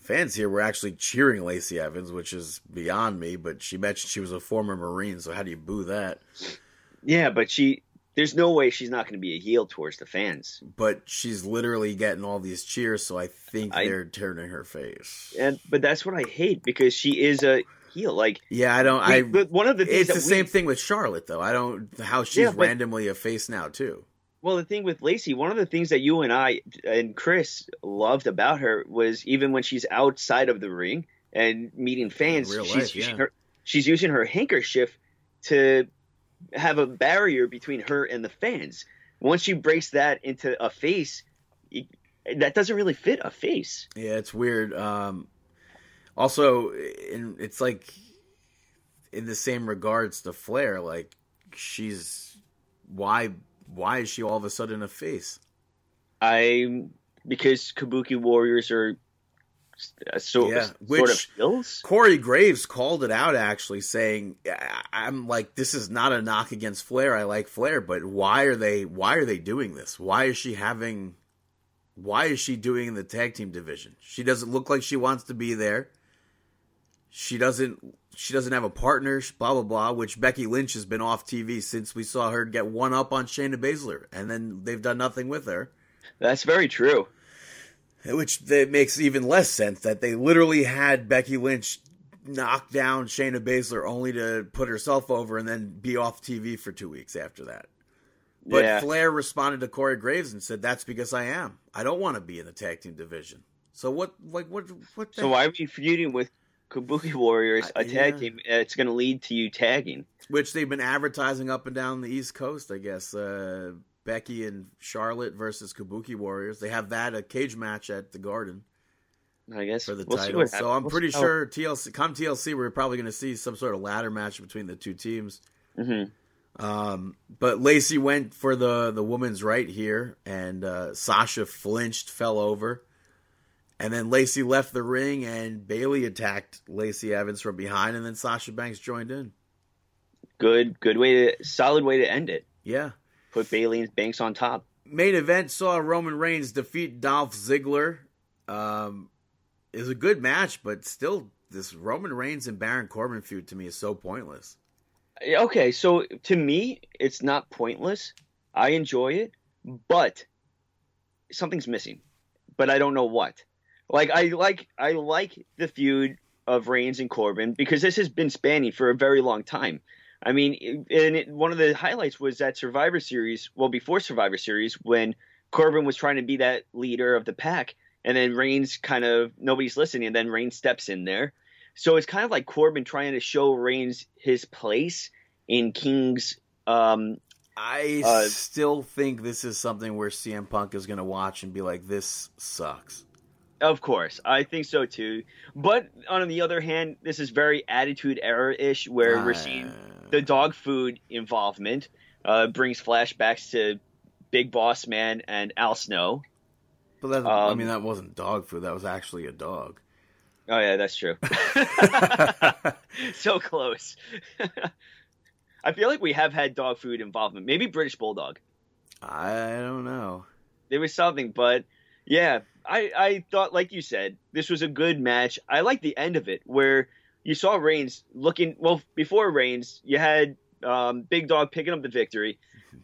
fans here were actually cheering Lacey Evans, which is beyond me. But she mentioned she was a former Marine, so how do you boo that? Yeah, but she. There's no way she's not going to be a heel towards the fans. But she's literally getting all these cheers, so I think I- they're turning her face. And but that's what I hate because she is a heel. Like Yeah, I don't. we- I. but one of the things It's the we- same thing with Charlotte, though. I don't how she's Yeah, but- randomly a face now too. Well, the thing with Lacey, one of the things that you and I and Chris loved about her was even when she's outside of the ring and meeting fans, she's life, using yeah. her she's using her handkerchief to have a barrier between her and the fans. Once you breaks that into a face, it- that doesn't really fit a face. Yeah, it's weird. Um, also, in, it's like in the same regards to Flair, like she's why why is she all of a sudden a face? I because Kabuki Warriors are so Yeah, sort of which- heels. Corey Graves called it out actually, saying, "I'm like this is not a knock against Flair. I like Flair, but why are they why are they doing this? Why is she having?" Why is she doing in the tag team division? She doesn't look like she wants to be there. She doesn't. She doesn't have a partner. Blah blah blah. Which Becky Lynch has been off TV since we saw her get one up on Shayna Baszler, and then they've done nothing with her. That's very true. Eh, which that makes even less sense that they literally had Becky Lynch knock down Shayna Baszler only to put herself over and then be off TV for two weeks after that. But yeah. Flair responded to Corey Graves and said, "That's because I am. I don't want to be in the tag team division." So what? Like what? What? So why are we feuding with Kabuki Warriors, a tag yeah. team? It's going to lead to you tagging. Which they've been advertising up and down the East Coast, I guess. Uh, Becky and Charlotte versus Kabuki Warriors. They have that a cage match at the Garden I guess for the we'll title. So. I'm We'll pretty sure TLC come TLC we're probably going to see some sort of ladder match between the two teams. Mhm. Um, but Lacey went for the the woman's right here, and uh, Sasha flinched, fell over, and then Lacey left the ring, and Bayley attacked Lacey Evans from behind, and then Sasha Banks joined in. Good, good way to solid way to end it. Yeah. Put Bayley and Banks on top. Main event saw Roman Reigns defeat Dolph Ziggler. Um, it was a good match, but still, this Roman Reigns and Baron Corbin feud to me is so pointless. Okay, so to me, it's not pointless. I enjoy it, but something's missing. But I don't know what. Like I like I like the feud of Reigns and Corbin because this has been spanning for a very long time. I mean, and it, one of the highlights was that Survivor Series. Well, before Survivor Series, when Corbin was trying to be that leader of the pack, and then Reigns kind of nobody's listening, and then Reigns steps in there. So it's kind of like Corbin trying to show Reigns his place in King's um, I Uh, still think this is something where CM Punk is going to watch and be like, "This sucks." Of course, I think so too. But on the other hand, this is very Attitude Era ish, where we're seeing Uh, the dog food involvement uh, brings flashbacks to Big Boss Man and Al Snow. but that, I um, mean, that wasn't dog food. That was actually a dog. Oh yeah, that's true. so close. I feel like we have had dog food involvement. Maybe British Bulldog. I don't know. There was something, but yeah, I I thought like you said, this was a good match. I like the end of it where you saw Reigns looking well before Reigns, you had um, Big Dog picking up the victory.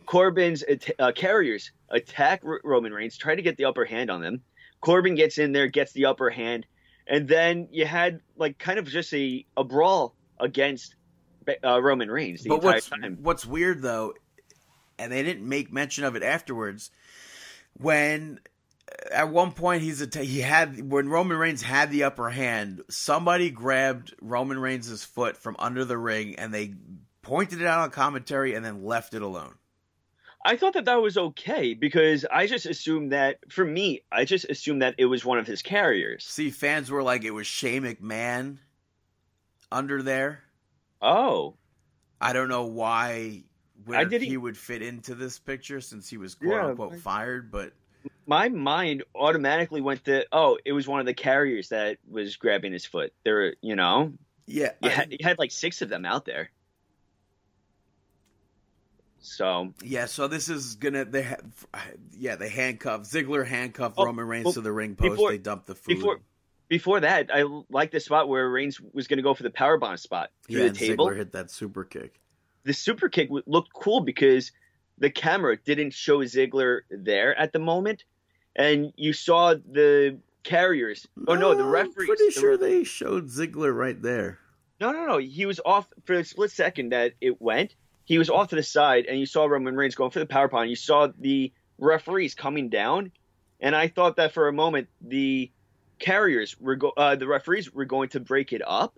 Corbin's at- uh, carriers attack R- Roman Reigns, try to get the upper hand on them. Corbin gets in there, gets the upper hand, and then you had like kind of just a, a brawl against uh, Roman Reigns the but entire what's time. what's weird though, and they didn't make mention of it afterwards, when at one point he's a he had when Roman Reigns had the upper hand, somebody grabbed Roman Reigns' foot from under the ring and they pointed it out on commentary and then left it alone. I thought that that was okay because I just assumed that for me, I just assumed that it was one of his carriers. See, fans were like it was Shane McMahon under there. Oh, I don't know why where I he would fit into this picture since he was quote Yeah, unquote but- fired, but my mind automatically went to oh, it was one of the carriers that was grabbing his foot. There, you know, yeah, you I- had, you had like six of them out there. So Yeah, so this is gonna they ha- yeah they handcuff Ziggler handcuffed Oh, Roman Reigns well, to the ring post. before- they dumped the food. before before that, I like the spot where Reigns was going to go for the powerbomb spot through yeah, the and table. Ziggler hit that super kick. the super kick w- looked cool because the camera didn't show Ziggler there at the moment, and you saw the carriers. Oh no, the I'm. Pretty the- sure they showed Ziggler right there. No, no, no. He was off for a split second that it went. He was off to the side, and you saw Roman Reigns going for the powerbomb. You saw the referees coming down, and I thought that for a moment the carriers were go- uh, the referees were going to break it up,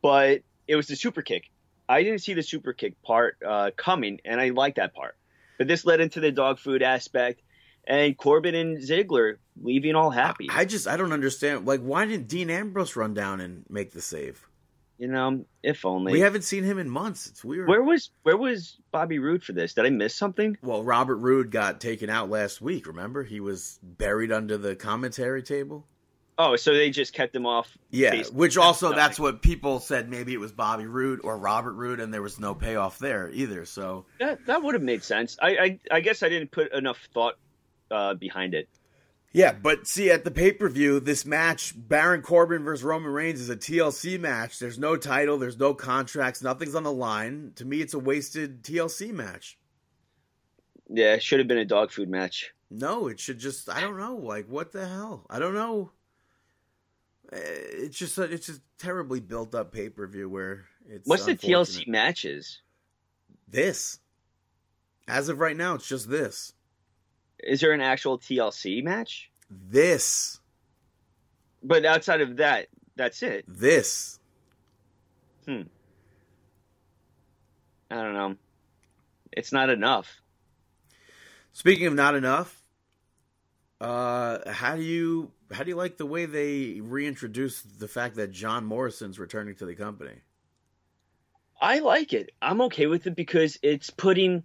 but it was the super kick. I didn't see the super kick part uh, coming, and I like that part. But this led into the dog food aspect, and Corbin and Ziggler leaving all happy. I just I don't understand. Like, why didn't Dean Ambrose run down and make the save? you know, if only. We haven't seen him in months. It's weird. where was where was Bobby Roode for this? Did I miss something? well, Robert Roode got taken out last week. Remember, he was buried under the commentary table. Oh, so they just kept him off. Yeah, which also nothing. that's what people said. Maybe it was Bobby Roode or Robert Roode, and there was no payoff there either. So That that would have made sense. I, I I guess I didn't put enough thought uh, behind it. yeah, but see at the pay per view, this match Baron Corbin versus Roman Reigns is a TLC match. There's no title, there's no contracts, nothing's on the line. To me, it's a wasted TLC match. Yeah, it should have been a dog food match. No, it should just I don't know, like what the hell? I don't know. Eh, It's just a, it's just terribly built up pay per view where it's What's the. TLC matches? This. As of right now, it's just this. Is there an actual TLC match? This. But outside of that, that's it. This. Hmm. I don't know. It's not enough. Speaking of not enough, uh, how do you how do you like the way they reintroduced the fact that John Morrison's returning to the company? I like it. I'm okay with it because it's putting.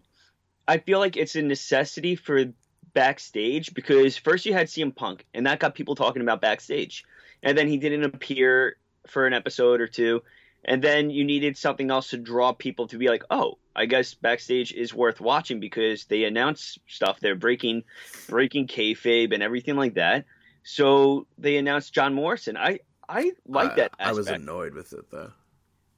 I feel like it's a necessity for backstage because first you had CM Punk and that got people talking about backstage, and then he didn't appear for an episode or two, and then you needed something else to draw people to be like, oh, I guess backstage is worth watching because they announce stuff. They're breaking, breaking kayfabe and everything like that. So they announced John Morrison. I I like I- that. I was annoyed with it though.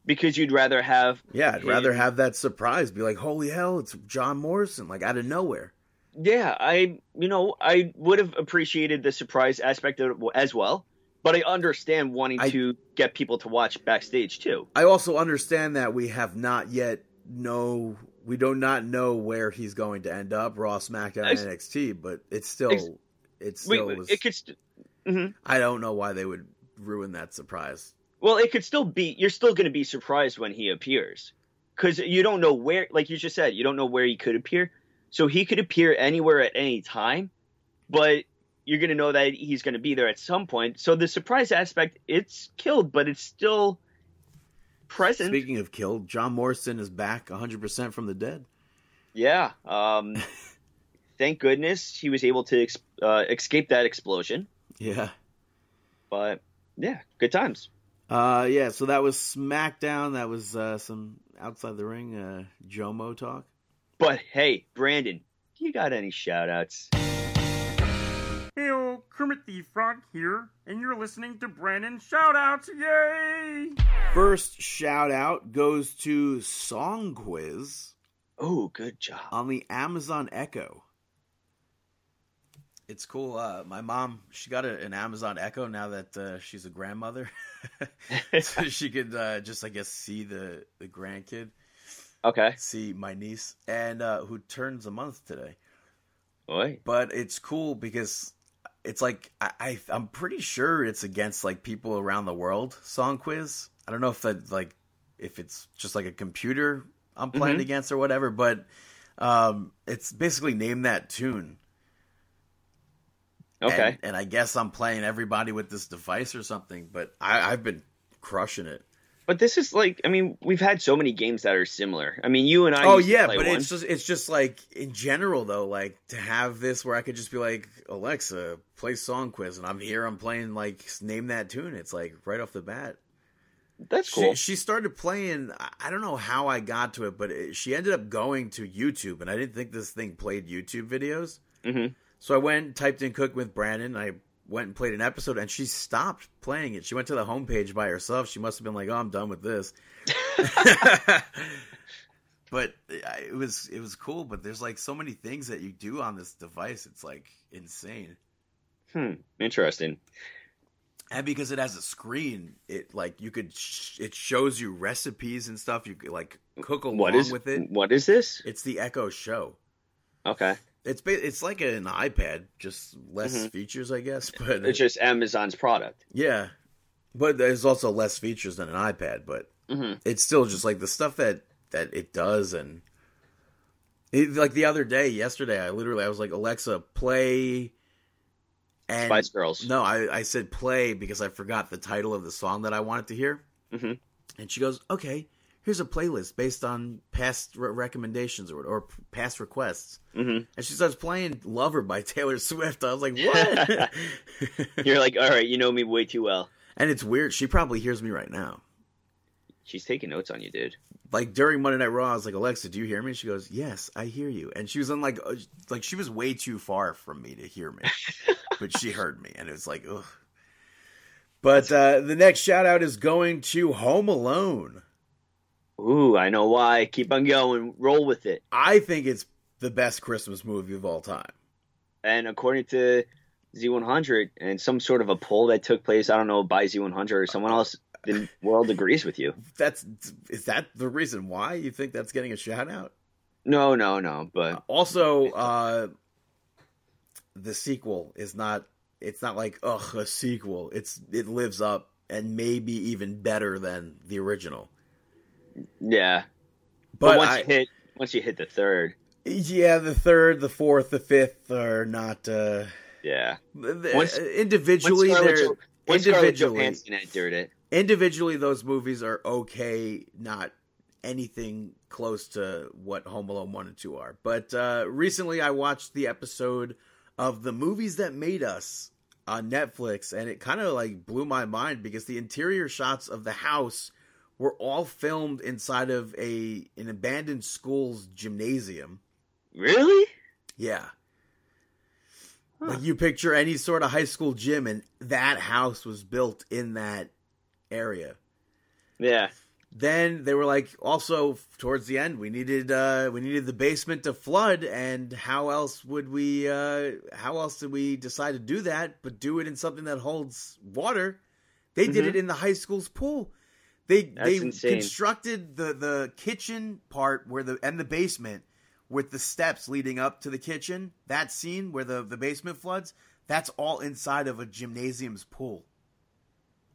because you'd rather have Yeah, I'd him- rather have that surprise. Be like, holy hell, it's John Morrison, like out of nowhere. Yeah, I you know I would have appreciated the surprise aspect of it as well, but I understand wanting I- to get people to watch backstage too. I also understand that we have not yet know we do not know where he's going to end up, Raw, SmackDown, and NXT, but it's still It Wait, still was. it could st- mhm. I don't know why they would ruin that surprise. well, it could still be. You're still going to be surprised when he appears. because you don't know where, like you just said, you don't know where he could appear. So he could appear anywhere at any time, but you're going to know that he's going to be there at some point. So the surprise aspect, it's killed, but it's still present. Speaking of killed, John Morrison is back 100% from the dead. Yeah. Um, thank goodness he was able to ex- uh, escape that explosion. Yeah. But yeah, good times. Uh, yeah, so that was SmackDown. That was uh, some outside the ring uh, Jomo talk. But hey, Brandon, you got any shout outs? Hey, old Kermit the Frog here, and you're listening to Brandon Shoutouts. Yay! First shout out goes to Song Quiz Oh, good job. on the Amazon Echo. It's cool. Uh, my mom, she got a, an Amazon Echo now that uh, she's a grandmother, so she could uh, just, I guess, see the the grandkid, Okay. see my niece, and uh, who turns a month today. Boy. but it's cool because it's like I, I I'm pretty sure it's against like people around the world song quiz. I don't know if that like if it's just like a computer I'm playing Mhm. against or whatever, but um it's basically name that tune. Okay. And, and I guess I'm playing everybody with this device or something, but I, I've been crushing it. But this is like, I mean, we've had so many games that are similar. I mean, you and I. oh yeah, but one. it's just it's just like in general though, like to have this where I could just be like Alexa, play song quiz, and I'm here, I'm playing like name that tune. It's like right off the bat. that's cool. She, she started playing. I- don't know how I got to it, but it, she ended up going to YouTube, and I didn't think this thing played YouTube videos. Mhm. So I went, typed in "Cook with Brandon." I went and played an episode, and she stopped playing it. She went to the homepage by herself. She must have been like, "Oh, I'm done with this." but it was it was cool. But there's like so many things that you do on this device. It's like insane. Hmm. Interesting. And because it has a screen, it like you could sh- it shows you recipes and stuff. You could like cook along What is with it. What is this? It's the Echo Show. Okay. It's it's like an iPad, just less Mhm. features, I guess. But It's just Amazon's product. yeah, but there's also less features than an iPad. But Mhm. it's still just like the stuff that that it does, and it, like the other day, yesterday, I literally I was like Alexa, play. And Spice Girls. No, I, I said play because I forgot the title of the song that I wanted to hear. Mhm. And she goes, okay, here's a playlist based on past re- recommendations or, or past requests. hmm And she starts playing Lover by Taylor Swift. I was like, what? You're like, all right, you know me way too well. and it's weird. She probably hears me right now. She's taking notes on you, dude. Like during Monday Night Raw, I was like, Alexa, do you hear me? She goes, yes, I hear you. And she was on like, uh, like she was way too far from me to hear me, but she heard me, and it was like, ugh. But uh, the next shout out is going to Home Alone. Ooh, I know why. Keep on going. Roll with it. I think it's the best Christmas movie of all time. And according to Z100 and some sort of a poll that took place, I don't know, by Z100 or someone else, the world agrees with you. That's is that the reason why you think that's getting a shout out? No, no, no. But Also, uh, the sequel is not. It's not like ugh a sequel. It's it lives up and maybe even better than the original. Yeah. But, But, once I, you hit once you hit the third, yeah, the third, the fourth, the fifth are not uh, yeah. Once- individually. Scarlett They're Jo- once individually Johansson entered it. individually those movies are okay, not anything close to what Home Alone 1 and 2 are. But uh, recently I watched the episode of The Movies That Made Us on Netflix, and it kind of like blew my mind because the interior shots of the house were all filmed inside of a an abandoned school's gymnasium. Really? Yeah. Like you picture any sort of high school gym, and that house was built in that area. Yeah. then they were like also towards the end we needed uh we needed the basement to flood and how else would we uh how else did we decide to do that but do it in something that holds water they did Mhm. it in the high school's pool they That's they insane. constructed the the kitchen part where the and the basement with the steps leading up to the kitchen that scene where the the basement floods that's all inside of a gymnasium's pool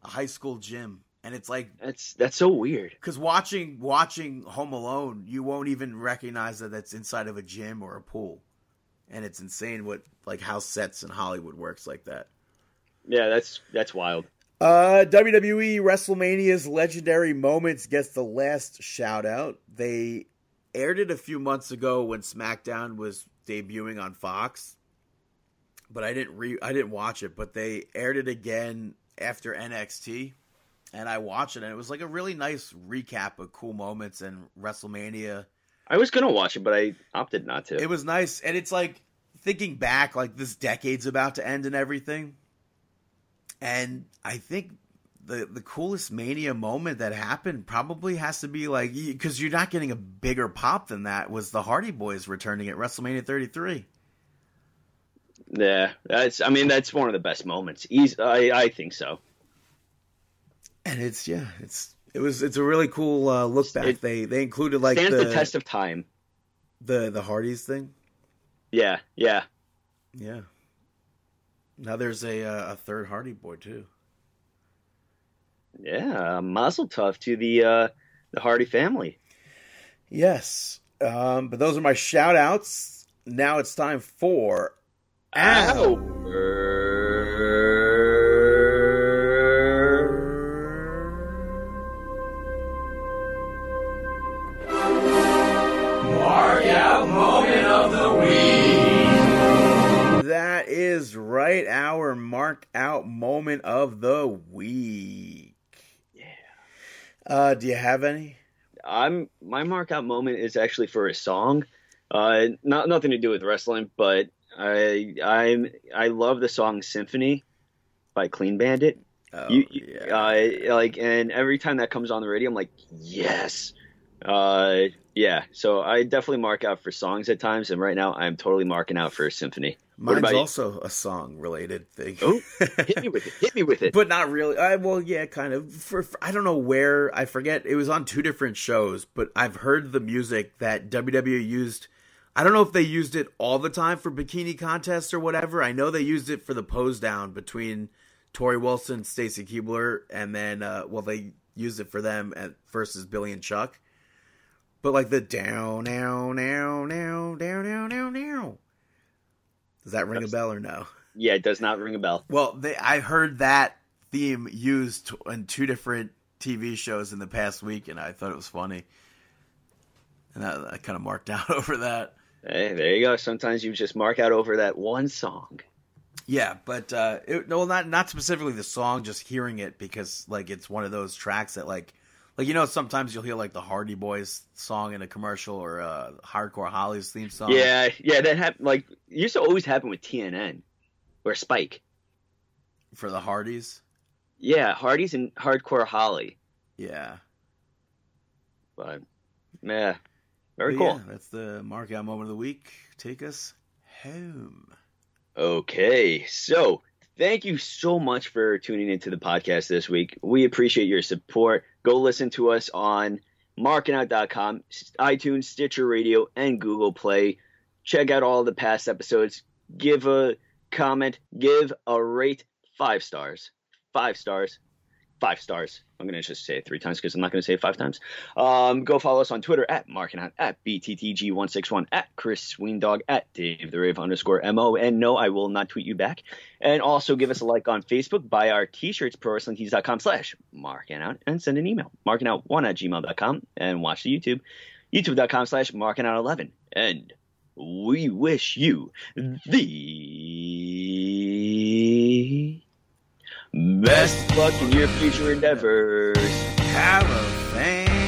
a high school gym and it's like That's that's so weird. because watching watching Home Alone, you won't even recognize that that's inside of a gym or a pool, and it's insane what like how sets in Hollywood works like that. Yeah, that's that's wild. Uh, WWE WrestleMania's legendary moments gets the last shout out. They aired it a few months ago when SmackDown was debuting on Fox, but I didn't re I didn't watch it. But they aired it again after NXT, and I watched it, and it was like a really nice recap of cool moments and WrestleMania. I was gonna watch it, but I opted not to. It was nice, and it's like thinking back, like this decade's about to end and everything. And I think the the coolest Mania moment that happened probably has to be like because you're not getting a bigger pop than that was the Hardy Boys returning at WrestleMania 33. yeah, that's. I mean, that's one of the best moments. Eas I I think so. And it's yeah, it's it was it's a really cool uh, look back. It they they included like Stands the, the test of time. the the Hardys thing. Yeah, yeah. Yeah. Now there's a uh, a third Hardy Boy too. Yeah, mazel tov to the uh, the Hardy family. Yes. Um, but those are my shout outs. Now it's time for Mark our mark out moment of the week. Yeah. Uh, do you have any? I'm my mark out moment is actually for a song. Uh, not nothing to do with wrestling, but I I'm I love the song Symphony by Clean Bandit. Oh, you, you- uh, like, and every time that comes on the radio, I'm like, yes. Uh, yeah. So I definitely mark out for songs at times, and right now I'm totally marking out for a symphony. Mine's also a song related thing. Oh, hit me with it. Hit me with it. but not really. I well, yeah, kind of. For, for I don't know where I forget. It was on two different shows, but I've heard the music that WWE used. I don't know if they used it all the time for bikini contests or whatever. I know they used it for the pose down between Torrie Wilson, Stacy Keibler, and then uh, well, they used it for them at versus Billy and Chuck. But like the down, now, now, now, down, down, down, now. Does that ring a bell or no? yeah, it does not ring a bell. Well, they, I heard that theme used in two different TV shows in the past week, and I thought it was funny. And I, I kind of marked out over that. Hey, there you go. Sometimes you just mark out over that one song. Yeah, but uh, it, no, not not specifically the song, just hearing it because like it's one of those tracks that like like you know sometimes you'll hear like the Hardy Boys song in a commercial or uh, Hardcore Holly's theme song. Yeah, yeah, that happened. Like used to always happen with TNN or Spike. for the Hardys. Yeah, Hardy's and Hardcore Holly. Yeah, But yeah, very But cool. yeah, that's the mark out moment of the week. Take us home. Okay, so thank you so much for tuning into the podcast this week. We appreciate your support. Go listen to us on markingout.com, iTunes, Stitcher Radio, and Google Play. Check out all the past episodes. Give a comment, give a rate five stars. Five stars. Five stars. I'm going to just say it three times because I'm not going to say it five times. Um, go follow us on Twitter at markingout, at BTTG161, at Chris Sweendog, at Dave the Rave underscore MO. And no, I will not tweet you back. And also give us a like on Facebook, buy our t-shirts, prowrestlingtees.com slash markingout, and send an email, markingout1 at gmail.com, and watch the YouTube, youtube.com slash markingout11. And we wish you the best luck in your future endeavors. Have a week.